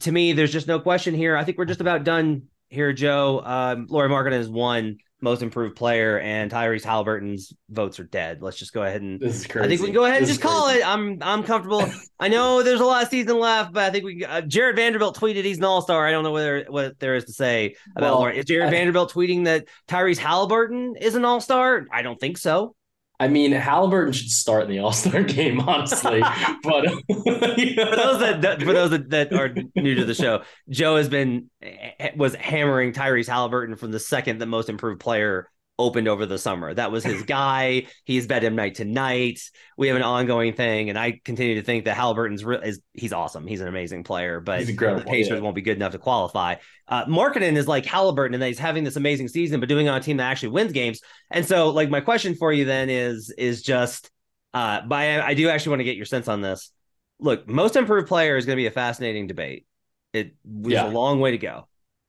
To me, there's just no question here. I think we're just about done here, Joe. Um, Lauri Markkanen is one most improved player, and Tyrese Halliburton's votes are dead. Let's just go ahead and. This is crazy. I think we can go ahead and This just call it. I'm I'm comfortable. I know there's a lot of season left, but I think we. Uh, Jarred Vanderbilt tweeted he's an all star. I don't know whether what there is to say about Well, Lauri. Is Jarred I- Vanderbilt tweeting that Tyrese Halliburton is an all star? I don't think so. I mean, Halliburton should start in the All Star game, honestly. but for those that, that- for those that, that are new to the show, Joe has been eh, eh, was hammering Tyrese Halliburton from the second the most improved player opened over the summer. That was his guy. He's bet him night to night. We have an ongoing thing, and I continue to think that Halliburton's re- is he's awesome. He's an amazing player, but the Pacers yeah. won't be good enough to qualify. Uh, Markkanen is like Halliburton, and that he's having this amazing season, but doing on a team that actually wins games. And so, like, my question for you then is is just, uh, by I do actually want to get your sense on this. Look, most improved player is going to be a fascinating debate. It was Yeah. a long way to go,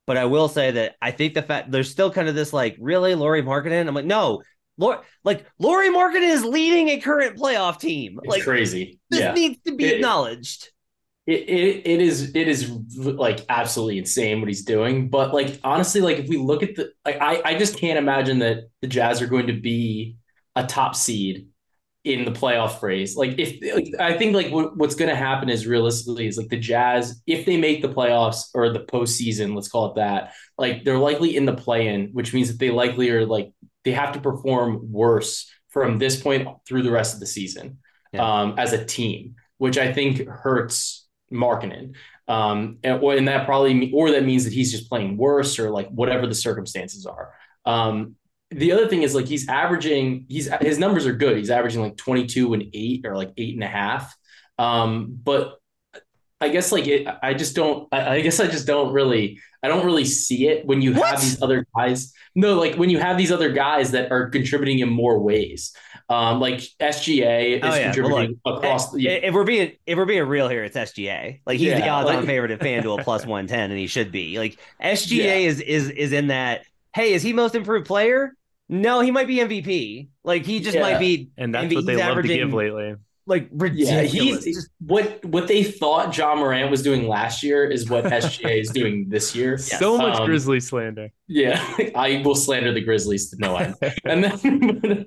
but I will say that I think the fact there's still kind of this like really Lauri Markkanen. I'm like, no, Lauri, like Lauri Markkanen is leading a current playoff team. it's like crazy. this yeah. needs to be It- acknowledged. It, it it is it is like absolutely insane what he's doing. But like honestly, like if we look at the like I, I just can't imagine that the Jazz are going to be a top seed in the playoff phrase. Like if like, I think like what, what's going to happen is realistically is like the Jazz if they make the playoffs or the postseason, let's call it that, like they're likely in the play-in, which means that they likely are like they have to perform worse from this point through the rest of the season Yeah. um, as a team, which I think hurts Markkanen. Um, and, or- and that probably, or that means that he's just playing worse or like whatever the circumstances are. Um, the other thing is like he's averaging, he's his numbers are good. He's averaging like 22 and eight or like eight and a half. Um, but I guess like it, I just don't, I, I guess I just don't really, I don't really see it when you What? have these other guys. No, like when you have these other guys that are contributing in more ways. Um, like SGA is Oh, yeah. Well, contributing across the, if we're being if we're being real here, it's SGA. Like he's the Yeah, odds-on like- favorite at FanDuel plus one ten, and he should be. Like SGA Yeah. is is is in that. Hey, is he most improved player? No, he might be MVP. Like he just Yeah. might be. And that's MVP. what they He's love to give lately. Like ridiculous. Yeah, ridiculous. he's Just- what what they thought Ja Morant was doing last year is what SGA is doing this year. So much Um, Grizzly slander. Yeah, I will slander the Grizzlies to no end. and then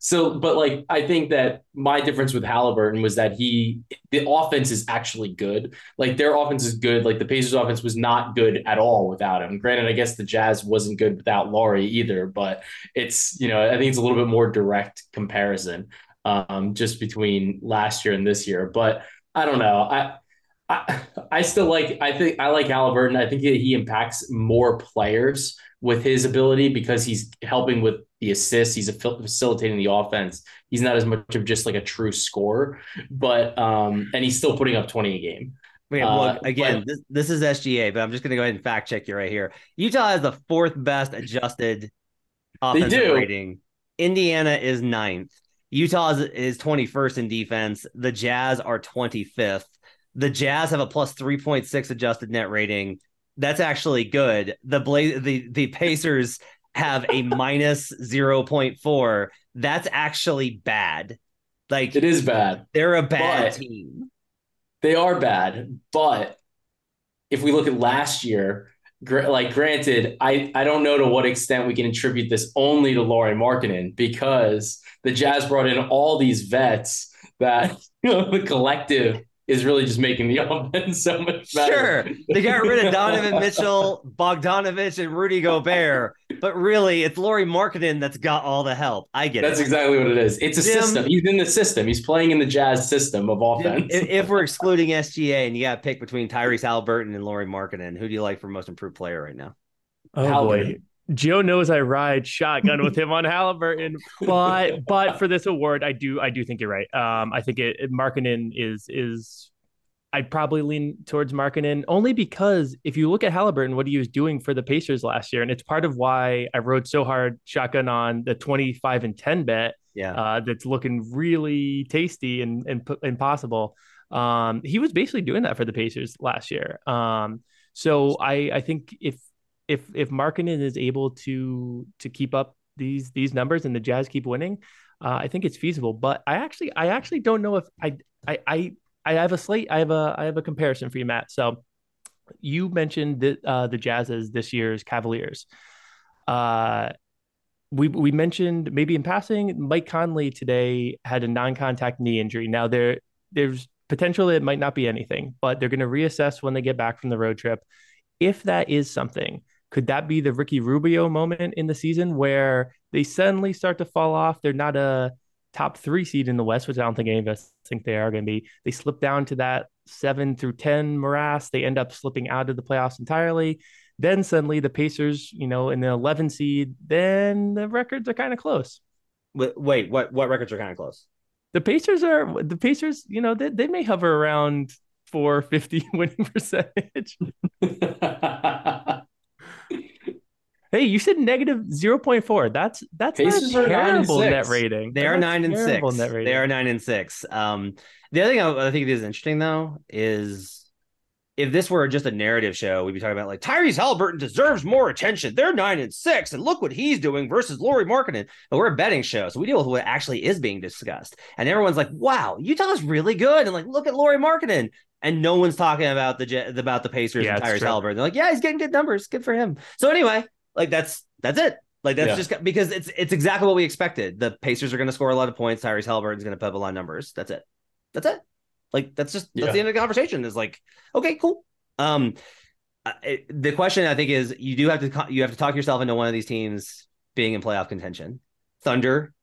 so, but like I think that my difference with Halliburton was that he the offense is actually good. Like their offense is good. Like the Pacers offense was not good at all without him. Granted, I guess the Jazz wasn't good without Lauri either, but it's you know I think it's a little bit more direct comparison um, just between last year and this year. But I don't know. I I, I still like I think I like Halliburton. I think that he impacts more players with his ability because he's helping with the assists. He's a facilitating the offense. He's not as much of just like a true scorer, but um, and he's still putting up twenty a game. Wait, Uh, again. but- This this is SGA, but I'm just going to go ahead and fact check you right here. Utah has the fourth best adjusted offensive do. rating. Indiana is ninth. Utah is, is 21st in defense. The Jazz are 25th. The Jazz have a plus 3.6 adjusted net rating. That's actually good. The Bla- the the Pacers have a minus 0.4. That's actually bad. Like It is bad. they're a bad team. They are bad, but if we look at last year, gr- like granted, I I don't know to what extent we can attribute this only to Lauri Markkanen because the Jazz brought in all these vets that you know, the collective is really just making the offense so much better. Sure. They got rid of Donovan Mitchell, Bogdanovic, and Rudy Gobert. but really, it's Lauri Markkanen that's got all the help. I get That's it. exactly what it is. It's a Jim- system. He's in the system. He's playing in the Jazz system of offense. if, if we're excluding SGA and you got to pick between Tyrese Halliburton and Lauri Markkanen, who do you like for most improved player right now? Oh boy. Joe knows I ride shotgun with him on Halliburton, but but for this award, I do I do think you're right. Um, I think it, it Markkanen is is I'd probably lean towards Markkanen only because if you look at Halliburton, what he was doing for the Pacers last year, and it's part of why I rode so hard shotgun on the 25 and 10 bet Yeah. uh, that's looking really tasty and and, p- and possible. Um, he was basically doing that for the Pacers last year. Um, so I I think if if if Markkanen is able to to keep up these these numbers and the Jazz keep winning, uh, I think it's feasible. But I actually I actually don't know if I I I I have a slate. I have a I have a comparison for you, Matt. So you mentioned that uh, the Jazz as this year's Cavaliers. Uh, we we mentioned maybe in passing, Mike Conley today had a non-contact knee injury. Now there there's potential it might not be anything, but they're going to reassess when they get back from the road trip. If that is something, could that be the Ricky Rubio moment in the season where they suddenly start to fall off? They're not a top three seed in the West, which I don't think any of us think they are going to be. They slip down to that seven through 10 morass. They end up slipping out of the playoffs entirely. Then suddenly the Pacers, you know, in the 11 seed, then the records are kind of close. Wait, wait, what what records are kind of close? The Pacers are the Pacers, you know, they, they may hover around 450 winning percentage. Hey, you said negative 0.4. That's that's Pacers not a terrible net rating. They are That's nine and six. They are nine and six. Um, the other thing I, I think is interesting though is if this were just a narrative show, we'd be talking about like Tyrese Halliburton deserves more attention. They're nine and six, and look what he's doing versus Lauri Markkanen. But we're a betting show, so we deal with what actually is being discussed. And everyone's like, "Wow, Utah's really good," and like, look at Lauri Markkanen. And no one's talking about the about the Pacers Yeah, and Tyrese. Halliburton. They're like, "Yeah, he's getting good numbers. Good for him." So anyway, like that's that's it. Like that's Yeah. just because it's it's exactly what we expected. The Pacers are going to score a lot of points. Tyrese Halliburton's going to put up a lot of numbers. That's it. That's it. Like that's just that's Yeah. the end of the conversation. Is like okay, cool. Um, it- the question I think is you do have to you have to talk yourself into one of these teams being in playoff contention. Thunder,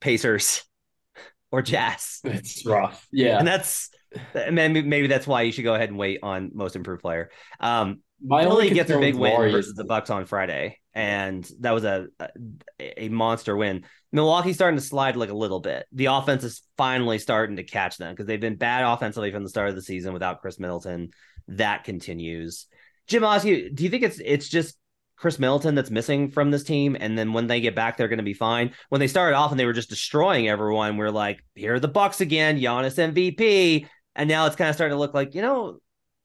Pacers, or Jazz, it's rough. Yeah. and that's and maybe maybe that's why you should go ahead and wait on most improved player. Um, My Philly only gets a big win Laurie versus the Bucks on Friday, and that was a, a a monster win. Milwaukee's starting to slide like a little bit. The offense is finally starting to catch them because they've been bad offensively from the start of the season without Khris Middleton. That continues. Jim, I'll ask you: Do you think it's it's just Khris Middleton that's missing from this team, and then when they get back, they're going to be fine? When they started off and they were just destroying everyone, we're like, here are the Bucks again, Giannis MVP, and now it's kind of starting to look like you know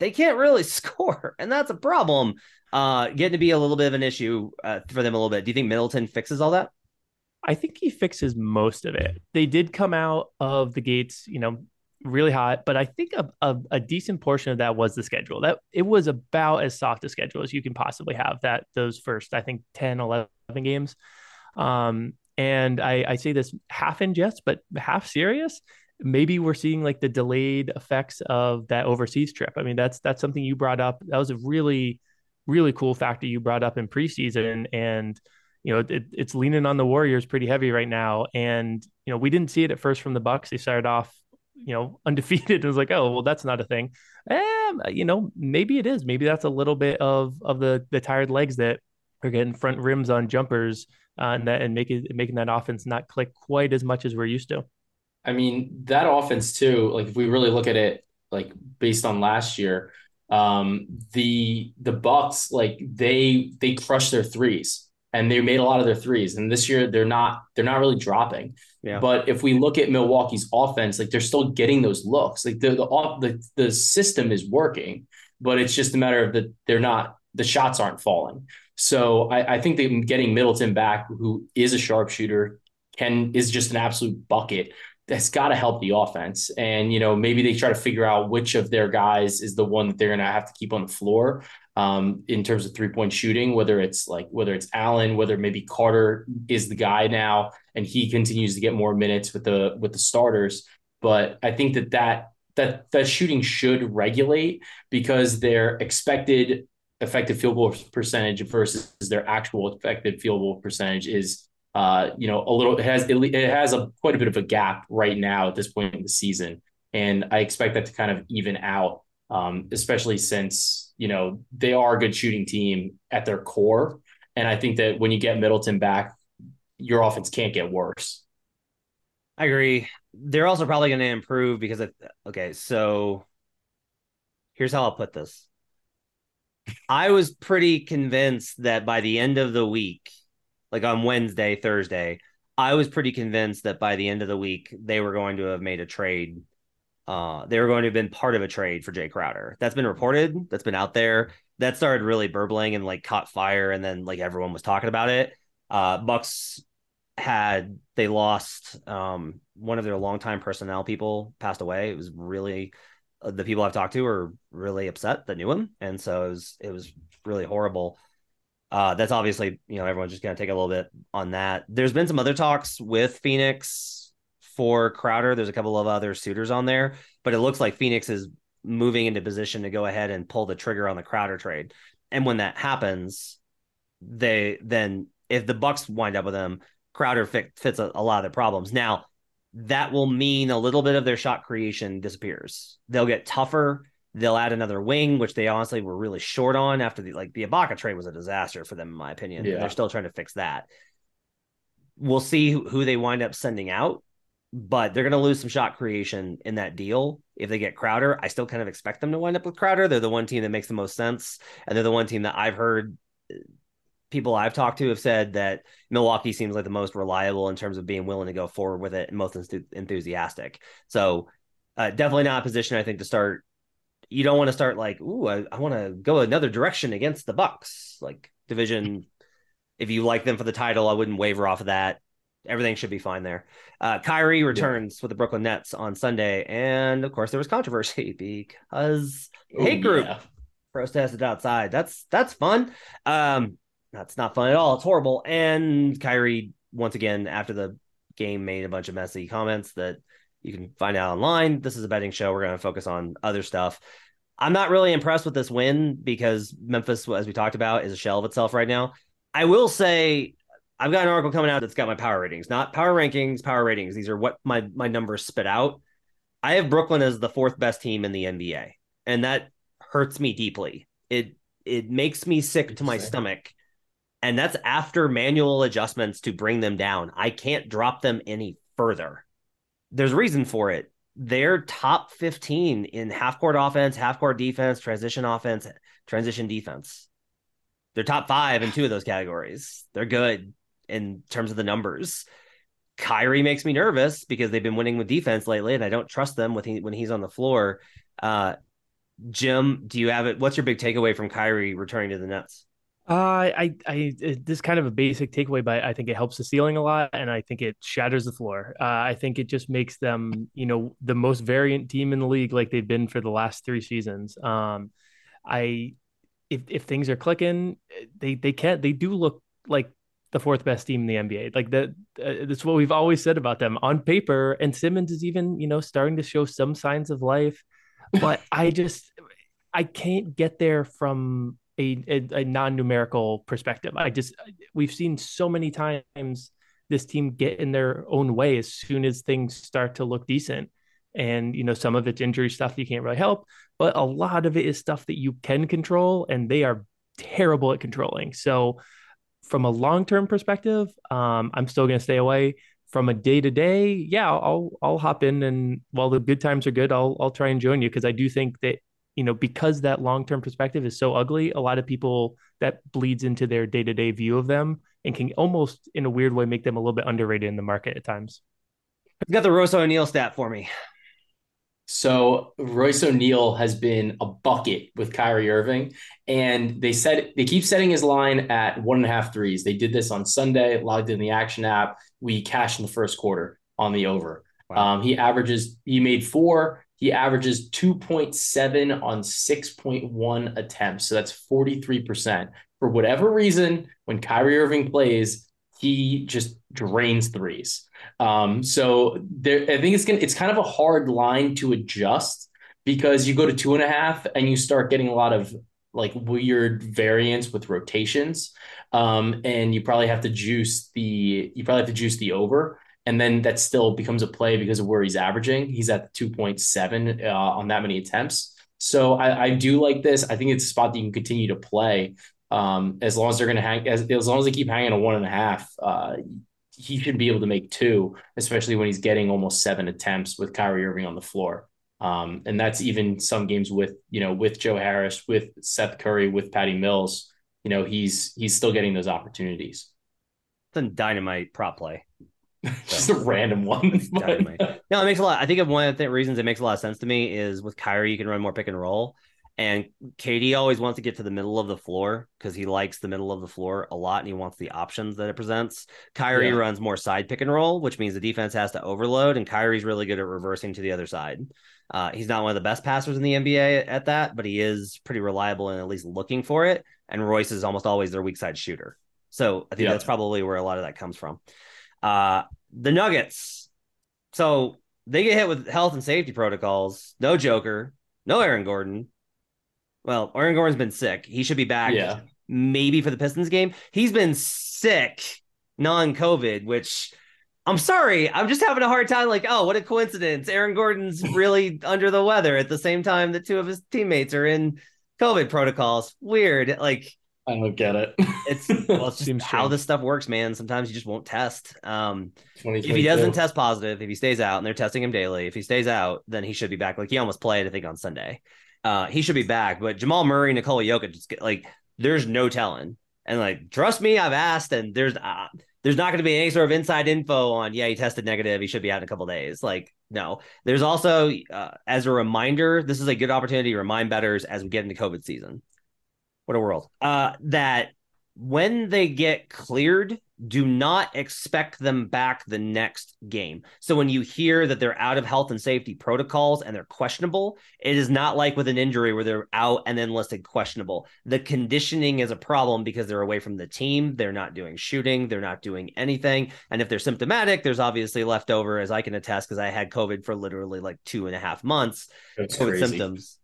they can't really score, and that's a problem. Uh, getting to be a little bit of an issue uh, for them a little bit. Do you think Middleton fixes all that? I think he fixes most of it. They did come out of the gates, you know, really hot, but I think a, a, a decent portion of that was the schedule. That it was about as soft a schedule as you can possibly have that those first, I think 10, 11 games. Um, and I, I say this half in jest, but half serious. Maybe we're seeing like the delayed effects of that overseas trip. I mean, that's that's something you brought up. That was a really, really cool factor you brought up in preseason. And you know, it, it's leaning on the Warriors pretty heavy right now. And, you know, we didn't see it at first from the Bucks. They started off, you know, undefeated. It was like, oh, well, that's not a thing. Um, you know, maybe it is. Maybe that's a little bit of of the the tired legs that are getting front rims on jumpers uh, and that and making making that offense not click quite as much as we're used to. I mean, that offense too, like if we really look at it like based on last year, um, the the Bucks, like they they crushed their threes and they made a lot of their threes. And this year they're not they're not really dropping. Yeah. But if we look at Milwaukee's offense, like they're still getting those looks. Like the the off- the, the system is working, but it's just a matter of that they're not the shots aren't falling. So I, I think that getting Middleton back, who is a sharpshooter, can is just an absolute bucket. That's got to help the offense. And you know, maybe they try to figure out which of their guys is the one that they're going to have to keep on the floor um, in terms of three point shooting. Whether it's like whether it's Allen, whether maybe Carter is the guy now, and he continues to get more minutes with the with the starters. But I think that that that that shooting should regulate because their expected effective field goal percentage versus their actual effective field goal percentage is uh, you know, a little it has it has a quite a bit of a gap right now at this point in the season, and I expect that to kind of even out, um, especially since you know they are a good shooting team at their core, and I think that when you get Middleton back, your offense can't get worse. I agree. They're also probably going to improve because of, okay, so here's how I'll put this. I was pretty convinced that by the end of the week, like on Wednesday, Thursday, I was pretty convinced that by the end of the week they were going to have made a trade. Uh, they were going to have been part of a trade for Jae Crowder. That's been reported. That's been out there. That started really burbling and like caught fire, and then like everyone was talking about it. Uh, Bucks had they lost um, one of their longtime personnel people passed away. It was really uh, the people I've talked to are really upset that knew him, and so it was it was really horrible. Uh, that's obviously, you know, everyone's just going to take a little bit on that. There's been some other talks with Phoenix for Crowder. There's a couple of other suitors on there, but it looks like Phoenix is moving into position to go ahead and pull the trigger on the Crowder trade. And when that happens, they then if the Bucks wind up with them, Crowder fit, fits a, a lot of their problems. Now, that will mean a little bit of their shot creation disappears. They'll get tougher They'll add another wing, which they honestly were really short on after the like the Ibaka trade was a disaster for them, in my opinion. Yeah. They're still trying to fix that. We'll see who, who they wind up sending out, but they're going to lose some shot creation in that deal if they get Crowder. I still kind of expect them to wind up with Crowder. They're the one team that makes the most sense, and they're the one team that I've heard people I've talked to have said that Milwaukee seems like the most reliable in terms of being willing to go forward with it and most enthusiastic. So uh, definitely not a position I think to start you don't want to start like, ooh, I, I want to go another direction against the Bucks. Like division, if you like them for the title, I wouldn't waver off of that. Everything should be fine there. Uh, Kyrie returns yeah. with the Brooklyn Nets on Sunday, and of course there was controversy because Ooh, hate group yeah. protested outside. That's that's fun. Um, that's not fun at all. It's horrible. And Kyrie once again after the game made a bunch of messy comments that you can find out online. This is a betting show. We're going to focus on other stuff. I'm not really impressed with this win because Memphis, as we talked about, is a shell of itself right now. I will say I've got an article coming out that's got my power ratings, not power rankings, power ratings. These are what my my numbers spit out. I have Brooklyn as the fourth best team in the NBA, and that hurts me deeply. It it makes me sick to my stomach. And that's after manual adjustments to bring them down. I can't drop them any further. There's reason for it they're top 15 in half court offense, half court defense, transition offense, transition defense. They're top five in two of those categories. They're good in terms of the numbers. Kyrie makes me nervous because they've been winning with defense lately, and I don't trust them with he, when he's on the floor. Uh, Jim, do you have it? What's your big takeaway from Kyrie returning to the Nets? Uh, I, I, this kind of a basic takeaway, but I think it helps the ceiling a lot, and I think it shatters the floor. Uh, I think it just makes them, you know, the most variant team in the league, like they've been for the last three seasons. Um, I, if if things are clicking, they they can't. They do look like the fourth best team in the NBA. Like that, uh, that's what we've always said about them on paper. And Simmons is even, you know, starting to show some signs of life, but I just, I can't get there from a, a, a non-numerical perspective. I just we've seen so many times this team get in their own way as soon as things start to look decent. And you know, some of it's injury stuff you can't really help, but a lot of it is stuff that you can control, and they are terrible at controlling. So, from a long-term perspective, um, I'm still going to stay away. From a day-to-day, yeah, I'll I'll hop in, and while the good times are good, I'll I'll try and join you because I do think that you know, because that long term perspective is so ugly, a lot of people that bleeds into their day to day view of them and can almost, in a weird way, make them a little bit underrated in the market at times. i've got the Royce O'Neale stat for me. So Royce O'Neale has been a bucket with Kyrie Irving, and they said they keep setting his line at one and a half threes. They did this on Sunday, logged in the action app. We cashed in the first quarter on the over. Wow. Um, he averages, he made four. He averages 2.7 on 6.1 attempts. So that's 43%. For whatever reason, when Kyrie Irving plays, he just drains threes. Um, so there, I think it's gonna, it's kind of a hard line to adjust because you go to two and a half and you start getting a lot of like weird variance with rotations. Um, and you probably have to juice the you probably have to juice the over. And then that still becomes a play because of where he's averaging. He's at 2.7 uh, on that many attempts. So I, I do like this. I think it's a spot that you can continue to play um, as long as they're going to hang, as, as long as they keep hanging a one and a half. Uh, he should be able to make two, especially when he's getting almost seven attempts with Kyrie Irving on the floor. Um, and that's even some games with you know with Joe Harris, with Seth Curry, with Patty Mills. You know he's he's still getting those opportunities. A dynamite prop play. Just a random one. dynamite. No, it makes a lot. I think of one of the reasons it makes a lot of sense to me is with Kyrie, you can run more pick and roll. And KD always wants to get to the middle of the floor because he likes the middle of the floor a lot and he wants the options that it presents. Kyrie yeah. runs more side pick and roll, which means the defense has to overload, and Kyrie's really good at reversing to the other side. Uh, he's not one of the best passers in the NBA at that, but he is pretty reliable and at least looking for it. And Royce is almost always their weak side shooter. So I think yeah. that's probably where a lot of that comes from. Uh, the Nuggets. So they get hit with health and safety protocols. No Joker, no Aaron Gordon, well, Aaron Gordon's been sick. He should be back. Yeah. Maybe for the Pistons game. He's been sick, non-COVID, which I'm sorry. I'm just having a hard time. Like, oh, what a coincidence. Aaron Gordon's really under the weather at the same time that two of his teammates are in COVID protocols. Weird. Like, I don't get it. It's well, it's just how this stuff works, man. Sometimes you just won't test. Um, if he doesn't test positive, if he stays out and they're testing him daily, if he stays out, then he should be back. Like he almost played, I think, on Sunday. Uh, he should be back. But Jamal Murray, Nikola Jokic, just get, like there's no telling. And like, trust me, I've asked, and there's uh, there's not going to be any sort of inside info on. Yeah, he tested negative. He should be out in a couple days. Like, no. There's also, uh, as a reminder, this is a good opportunity to remind betters as we get into COVID season. What a world! Uh, that when they get cleared do not expect them back the next game. So when you hear that they're out of health and safety protocols and they're questionable, it is not like with an injury where they're out and then listed questionable. The conditioning is a problem because they're away from the team. They're not doing shooting, they're not doing anything. And if they're symptomatic, there's obviously leftover, as I can attest, because I had COVID for literally like two and a half months. That's COVID crazy. symptoms.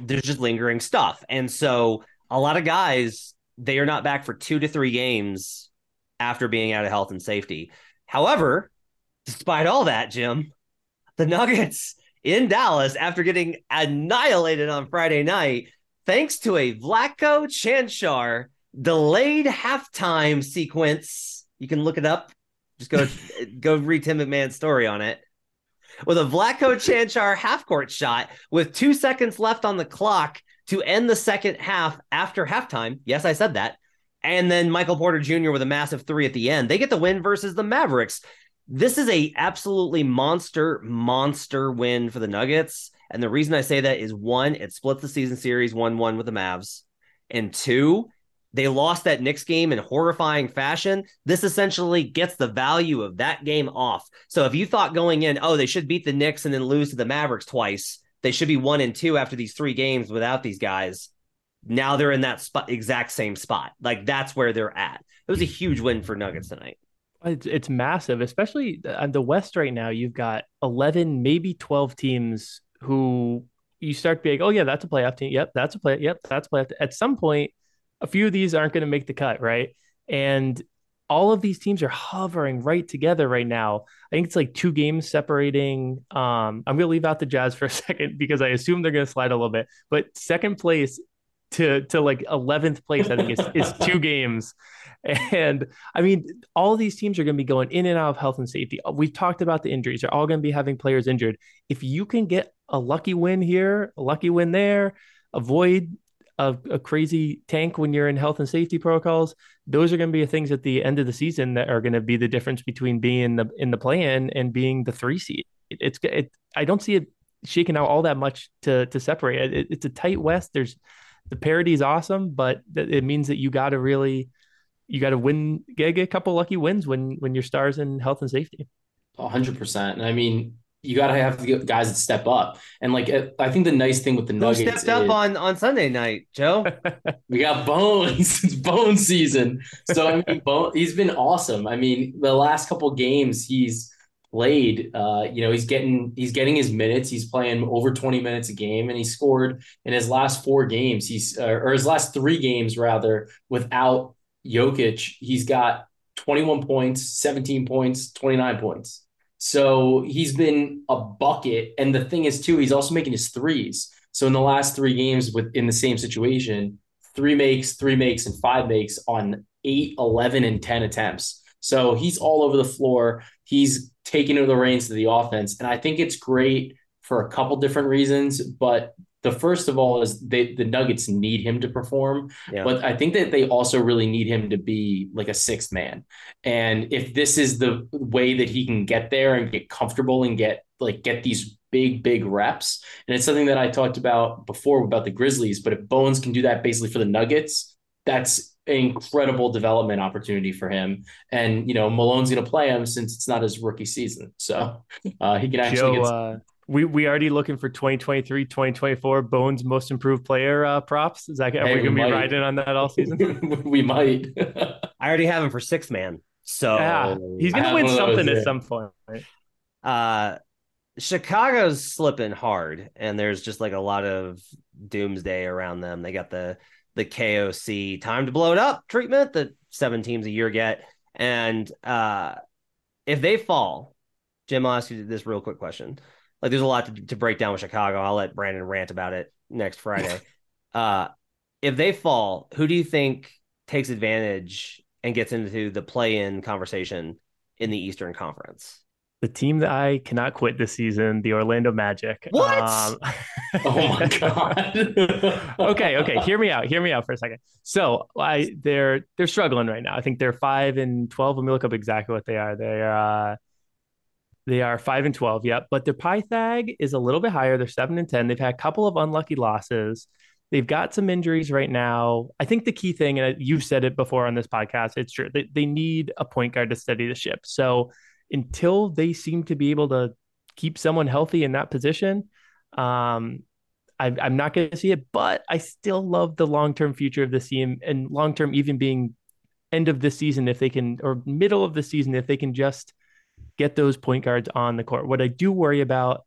There's just lingering stuff. And so a lot of guys, they are not back for two to three games after being out of health and safety. However, despite all that, Jim, the Nuggets in Dallas, after getting annihilated on Friday night, thanks to a Vlatko Cancar delayed halftime sequence. You can look it up. Just go go read Tim McMahon's story on it. With a Vlatko Cancar half court shot with two seconds left on the clock to end the second half after halftime. Yes, I said that and then Michael Porter Jr. with a massive three at the end. They get the win versus the Mavericks. This is a absolutely monster, monster win for the Nuggets. And the reason I say that is one, it splits the season series 1 1 with the Mavs. And two, they lost that Knicks game in horrifying fashion. This essentially gets the value of that game off. So if you thought going in, oh, they should beat the Knicks and then lose to the Mavericks twice, they should be one and two after these three games without these guys now they're in that spot, exact same spot. Like that's where they're at. It was a huge win for Nuggets tonight. It's, it's massive, especially on uh, the West right now. You've got 11, maybe 12 teams who you start being, oh, yeah, that's a playoff team. Yep, that's a play. Yep, that's a playoff. At some point, a few of these aren't going to make the cut, right? And all of these teams are hovering right together right now. I think it's like two games separating. Um, I'm going to leave out the Jazz for a second because I assume they're going to slide a little bit. But second place to to like 11th place i think is, is two games and i mean all these teams are going to be going in and out of health and safety we've talked about the injuries they're all going to be having players injured if you can get a lucky win here a lucky win there avoid a, a crazy tank when you're in health and safety protocols those are going to be things at the end of the season that are going to be the difference between being in the in the play-in and being the three seed it, it's it, i don't see it shaking out all that much to to separate it, it's a tight west there's the parody is awesome, but it means that you got to really you got to win, get, get a couple lucky wins when when your stars in health and safety. hundred percent. And I mean, you got to have the guys that step up. And like, I think the nice thing with the Nuggets Who stepped up on on Sunday night, Joe. we got Bones. it's Bone season. So I mean, Bone, he's been awesome. I mean, the last couple games, he's played. Uh, you know, he's getting he's getting his minutes. He's playing over 20 minutes a game, and he scored in his last four games. He's uh, or his last three games rather without Jokic. He's got 21 points, 17 points, 29 points. So he's been a bucket. And the thing is, too, he's also making his threes. So in the last three games with in the same situation, three makes, three makes, and five makes on eight, 11, and 10 attempts. So he's all over the floor. He's taking over the reins to the offense. And I think it's great for a couple different reasons. But the first of all is they the Nuggets need him to perform, yeah. but I think that they also really need him to be like a sixth man. And if this is the way that he can get there and get comfortable and get like get these big big reps, and it's something that I talked about before about the Grizzlies, but if Bones can do that basically for the Nuggets, that's an incredible development opportunity for him. And you know, Malone's going to play him since it's not his rookie season, so uh, he can actually Joe, get. Uh we we already looking for 2023 2024 bones most improved player uh, props. Is that are hey, we gonna we be riding on that all season? We might. I already have him for six man so yeah, he's gonna win something at some point right? uh chicago's slipping hard and there's just like a lot of doomsday around them. They got the the koc time to blow it up treatment that seven teams a year get. And uh if they fall jim i'll ask you this real quick question like there's a lot to, to break down with Chicago. I'll let Brandon rant about it next Friday. uh, if they fall, who do you think takes advantage and gets into the play-in conversation in the Eastern Conference? The team that I cannot quit this season, the Orlando Magic. What? Um, oh my god. okay, okay. Hear me out. Hear me out for a second. So I they're they're struggling right now. I think they're five and twelve. Let me look up exactly what they are. They're uh they are five and twelve, yep. But their Pythag is a little bit higher. They're seven and ten. They've had a couple of unlucky losses. They've got some injuries right now. I think the key thing, and you've said it before on this podcast, it's true. They, they need a point guard to steady the ship. So until they seem to be able to keep someone healthy in that position, um, I, I'm not going to see it. But I still love the long term future of the team, and long term even being end of the season if they can, or middle of the season if they can just get those point guards on the court. What I do worry about,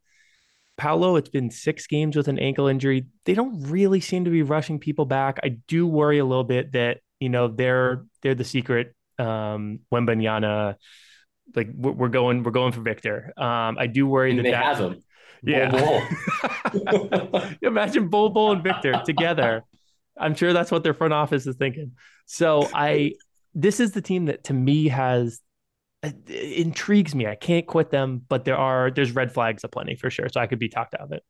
Paolo, it's been six games with an ankle injury. They don't really seem to be rushing people back. I do worry a little bit that you know they're they're the secret um Wembanyama. Like we're going we're going for Victor. Um, I do worry and that they have him. Yeah. Bol, Imagine Bol Bol and Victor together. I'm sure that's what their front office is thinking. So I this is the team that to me has intrigues me. I can't quit them, but there are there's red flags aplenty for sure. So I could be talked out of it.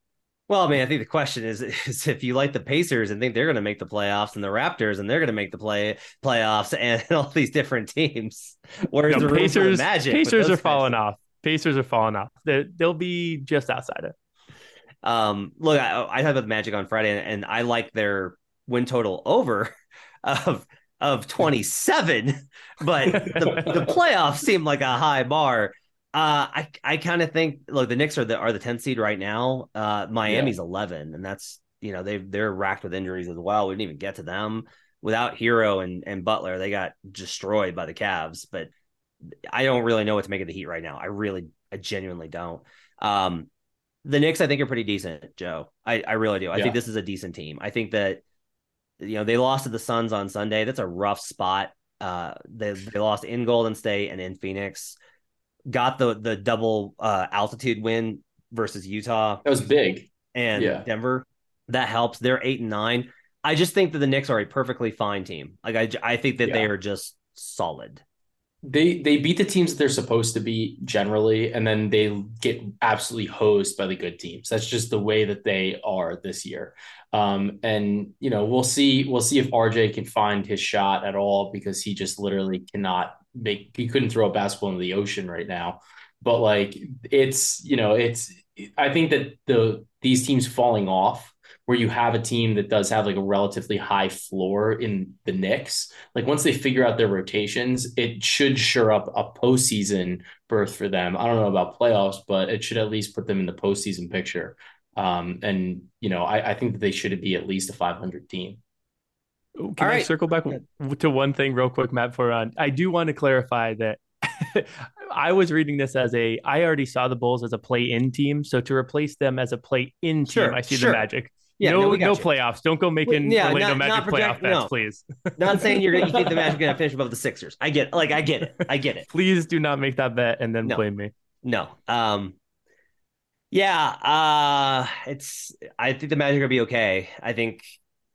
Well, I mean, I think the question is, is if you like the Pacers and think they're going to make the playoffs, and the Raptors and they're going to make the play playoffs, and all these different teams. Where's no, the Pacers? The magic Pacers are falling off. Pacers are falling off. they will be just outside it. Um, look, I, I had the Magic on Friday, and, and I like their win total over of of 27, but the, the playoffs seem like a high bar. Uh, I I kind of think look the Knicks are the are the 10th seed right now. Uh, Miami's yeah. 11, and that's you know they they're racked with injuries as well. We didn't even get to them without Herro and and Butler. They got destroyed by the Cavs, but I don't really know what to make of the Heat right now. I really I genuinely don't. Um, the Knicks I think are pretty decent, Joe. I I really do. I yeah. think this is a decent team. I think that you know, they lost to the Suns on Sunday. That's a rough spot. Uh, they they lost in Golden State and in Phoenix. Got the the double uh, altitude win versus Utah. That was big. And yeah. Denver. That helps. They're eight and nine. I just think that the Knicks are a perfectly fine team. Like I, I think that yeah. they are just solid. They they beat the teams that they're supposed to beat generally, and then they get absolutely hosed by the good teams. That's just the way that they are this year. Um, and you know, we'll see. We'll see if RJ can find his shot at all because he just literally cannot make. He couldn't throw a basketball into the ocean right now. But like, it's you know, it's. I think that the these teams falling off where you have a team that does have like a relatively high floor in the Knicks, like once they figure out their rotations, it should sure up a postseason berth for them. I don't know about playoffs, but it should at least put them in the postseason picture. Um, and you know, I, I think that they should be at least a 500 team. Can All I right. circle back to one thing real quick, Matt? For on, I do want to clarify that I was reading this as a. I already saw the Bulls as a play-in team, so to replace them as a play-in team, Sure, I see sure. the Magic. Yeah, no, no, we got no playoffs. Don't go making yeah, Orlando not- Magic not project- playoff bets, no. please. Not saying you're gonna you think the Magic are gonna finish above the Sixers. I get like I get it. I get it. Please do not make that bet and then No. blame me. No. Um yeah, uh it's I think the Magic are gonna be okay. I think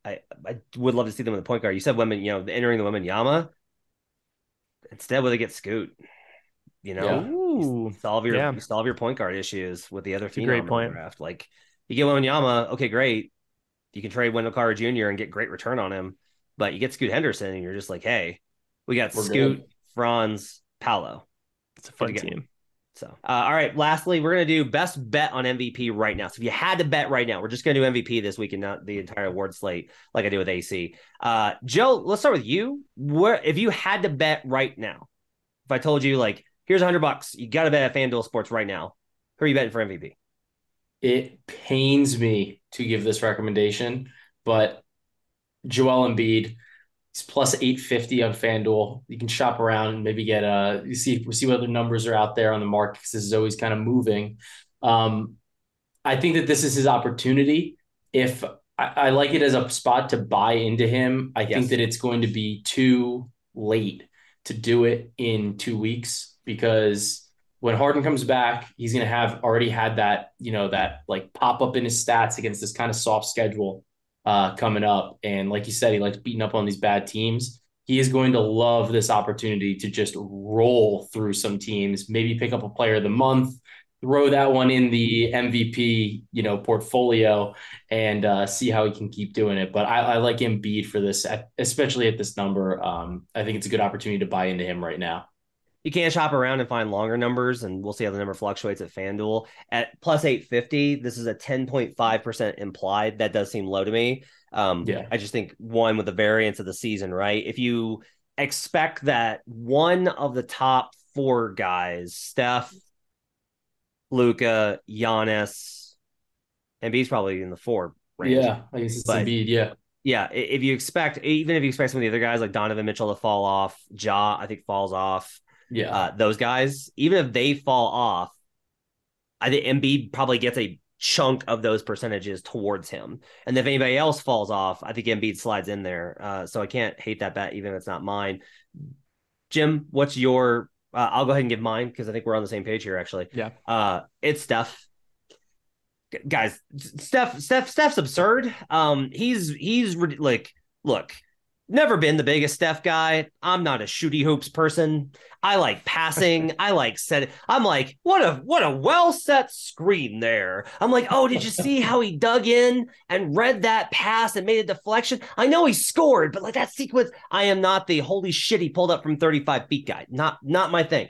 I I would love to see them in the point guard. You said women, you know, entering the Wembanyama. Instead, will they get Scoot? You know, Yeah. you solve your yeah. you solve your point guard issues with the other a phenom great point. draft. Like you get Wembanyama, okay, great. You can trade Wendell Carter Jr. and get great return on him, but you get Scoot Henderson, and you're just like, hey, we got We're Scoot, good. Franz, Paolo. it's a fun to team. So, uh, all right. Lastly, we're gonna do best bet on MVP right now. So, if you had to bet right now, we're just gonna do MVP this week and not the entire award slate like I do with AC. Uh, Joe, let's start with you. Where if you had to bet right now, if I told you like, here's a hundred bucks, you got to bet at FanDuel Sports right now. Who are you betting for MVP? It pains me to give this recommendation, but Joel Embiid, he's plus 850 on FanDuel. You can shop around and maybe get a you see see what other numbers are out there on the market because this is always kind of moving. Um, I think that this is his opportunity. If I, I like it as a spot to buy into him, I Yes. think that it's going to be too late to do it in two weeks because when Harden comes back, he's going to have already had that, you know, that like pop up in his stats against this kind of soft schedule uh, coming up. And like you said, he likes beating up on these bad teams. He is going to love this opportunity to just roll through some teams, maybe pick up a player of the month, throw that one in the MVP, you know, portfolio and uh, see how he can keep doing it. But I, I like Embiid for this, especially at this number. Um, I think it's a good opportunity to buy into him right now. You can't shop around and find longer numbers, and we'll see how the number fluctuates at FanDuel. At plus 850, this is a 10.5% implied. That does seem low to me. Um, Yeah. I just think one with the variance of the season, right? If you expect that one of the top four guys, Steph, Luka, Giannis, and B's probably in the four range. Yeah, I guess it's But- Embiid. Yeah. Yeah, if you expect, even if you expect some of the other guys like Donovan Mitchell to fall off, Ja, I think falls off Yeah. uh, those guys, even if they fall off, I think Embiid probably gets a chunk of those percentages towards him. And if anybody else falls off, I think Embiid slides in there. Uh, so I can't hate that bet, even if it's not mine. Jim, what's your? Uh, I'll go ahead and give mine because I think we're on the same page here. Actually, Yeah. Uh, it's Steph. Guys, Steph, Steph, Steph's absurd. Um, he's he's like, look, never been the biggest Steph guy. I'm not a shooty hoops person. I like passing. I like set. I'm like, what a what a well set screen there. I'm like, oh, did you see how he dug in and read that pass and made a deflection? I know he scored, but like that sequence, I am not the holy shit he pulled up from 35 feet guy. Not not my thing.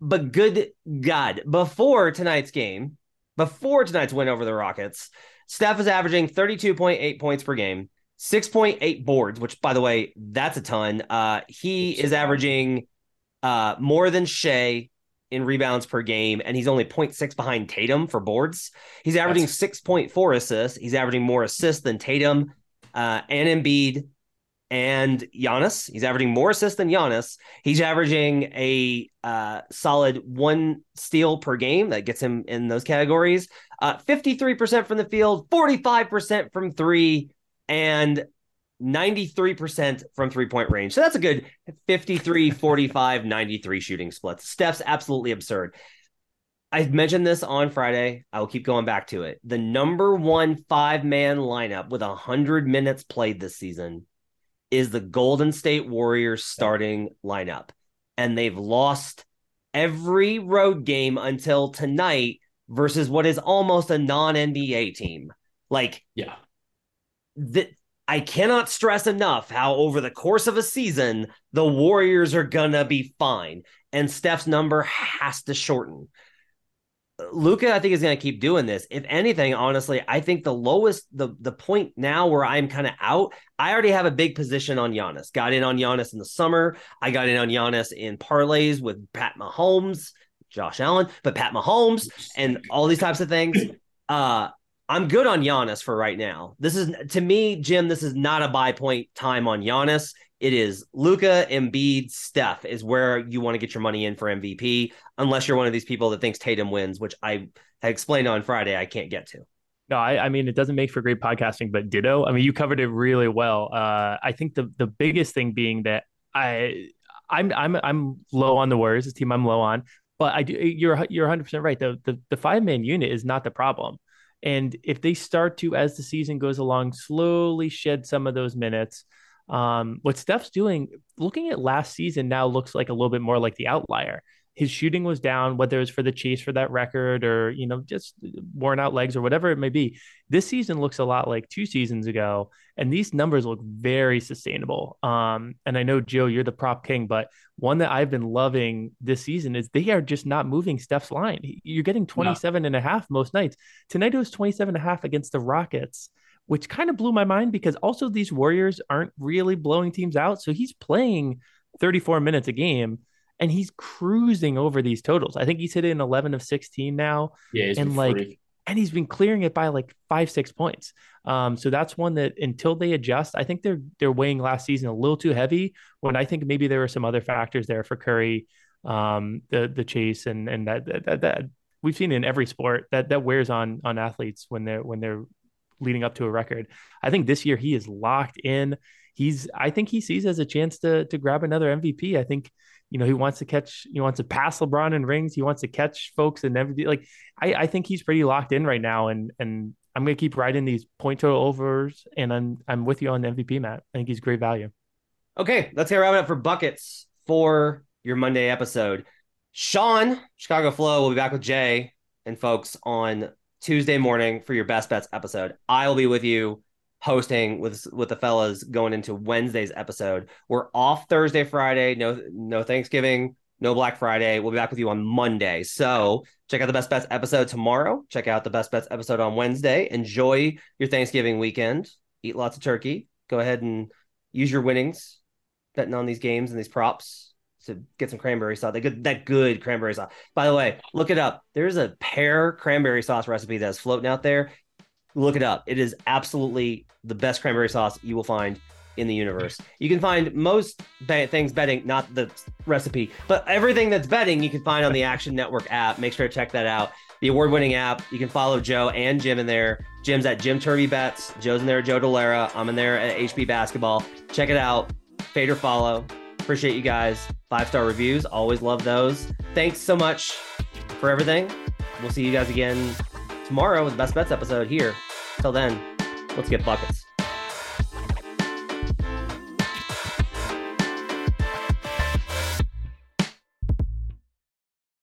But good God, before tonight's game, before tonight's win over the Rockets, Steph is averaging 32.8 points per game. 6.8 boards, which by the way, that's a ton. Uh, he is averaging uh, more than Shai in rebounds per game, and he's only 0.6 behind Tatum for boards. He's averaging 6.4 assists. He's averaging more assists than Tatum uh, and Embiid and Giannis. He's averaging more assists than Giannis. He's averaging a uh, solid one steal per game that gets him in those categories. Uh, 53% from the field, 45% from three, and 93% from three point range. So that's a good 53, 45, 93 shooting splits. Steph's absolutely absurd. I mentioned this on Friday. I will keep going back to it. The number one five man lineup with 100 minutes played this season is the Golden State Warriors starting lineup. And they've lost every road game until tonight versus what is almost a non NBA team. Like, Yeah. That I cannot stress enough how over the course of a season, the Warriors are gonna be fine. And Steph's number has to shorten. Luka, I think, is to keep doing this. If anything, honestly, I think the lowest, the the point now where I'm kind of out, I already have a big position on Giannis. Got in on Giannis in the summer. I got in on Giannis in parlays with Pat Mahomes, Josh Allen, but Pat Mahomes and all these types of things. Uh, I'm good on Giannis for right now. This is to me, Jim. This is not a buy point time on Giannis. It is Luka, Embiid, Steph is where you want to get your money in for MVP, unless you're one of these people that thinks Tatum wins, which I explained on Friday. I can't get to. No, I, I mean it doesn't make for great podcasting, but ditto. I mean you covered it really well. Uh, I think the the biggest thing being that I I'm I'm I'm low on the Warriors. This team I'm low on, but I do. You're you're 100 percent right. The the the five man unit is not the problem. And if they start to, as the season goes along, slowly shed some of those minutes, um, what Steph's doing, looking at last season now looks like a little bit more like the outlier his shooting was down, whether it's for the chase for that record or, you know, just worn out legs or whatever it may be. This season looks a lot like two seasons ago, and these numbers look very sustainable. Um, and I know, Joe, you're the prop king, but one that I've been loving this season is they are just not moving Steph's line. You're getting 27 and a half most nights. Tonight it was 27 and a half against the Rockets which kind of blew my mind because also these Warriors aren't really blowing teams out. So he's playing 34 minutes a game and he's cruising over these totals. I think he's hit in 11 of 16 now. Yeah, and like free. and he's been clearing it by like 5 6 points. Um so that's one that until they adjust, I think they're they're weighing last season a little too heavy when I think maybe there were some other factors there for Curry um the the chase and and that that, that, that we've seen in every sport that that wears on on athletes when they're when they're leading up to a record. I think this year he is locked in. He's I think he sees as a chance to to grab another MVP. I think you know, he wants to catch, he wants to pass LeBron in rings. He wants to catch folks and everything. Like, I, I think he's pretty locked in right now. And, and I'm going to keep riding these point total overs. And I'm, I'm with you on the MVP, Matt. I think he's great value. Okay. Let's get wrapping up for buckets for your Monday episode. Sean, Chicago Flow, will be back with Jay and folks on Tuesday morning for your best bets episode. I will be with you hosting with with the fellas going into Wednesday's episode. We're off Thursday, Friday. No no Thanksgiving, no Black Friday. We'll be back with you on Monday. So check out the best bets episode tomorrow. Check out the best bets episode on Wednesday. Enjoy your Thanksgiving weekend. Eat lots of turkey. Go ahead and use your winnings betting on these games and these props to get some cranberry sauce. They good that good cranberry sauce. By the way, look it up. There's a pear cranberry sauce recipe that's floating out there. Look it up. It is absolutely the best cranberry sauce you will find in the universe. You can find most be- things betting, not the recipe, but everything that's betting you can find on the Action Network app. Make sure to check that out. The award winning app. You can follow Joe and Jim in there. Jim's at Jim Turvey Bets. Joe's in there Joe Dellera. I'm in there at HB Basketball. Check it out. Fade or follow. Appreciate you guys. Five star reviews. Always love those. Thanks so much for everything. We'll see you guys again tomorrow with the Best Bets episode here. Till then, let's get buckets.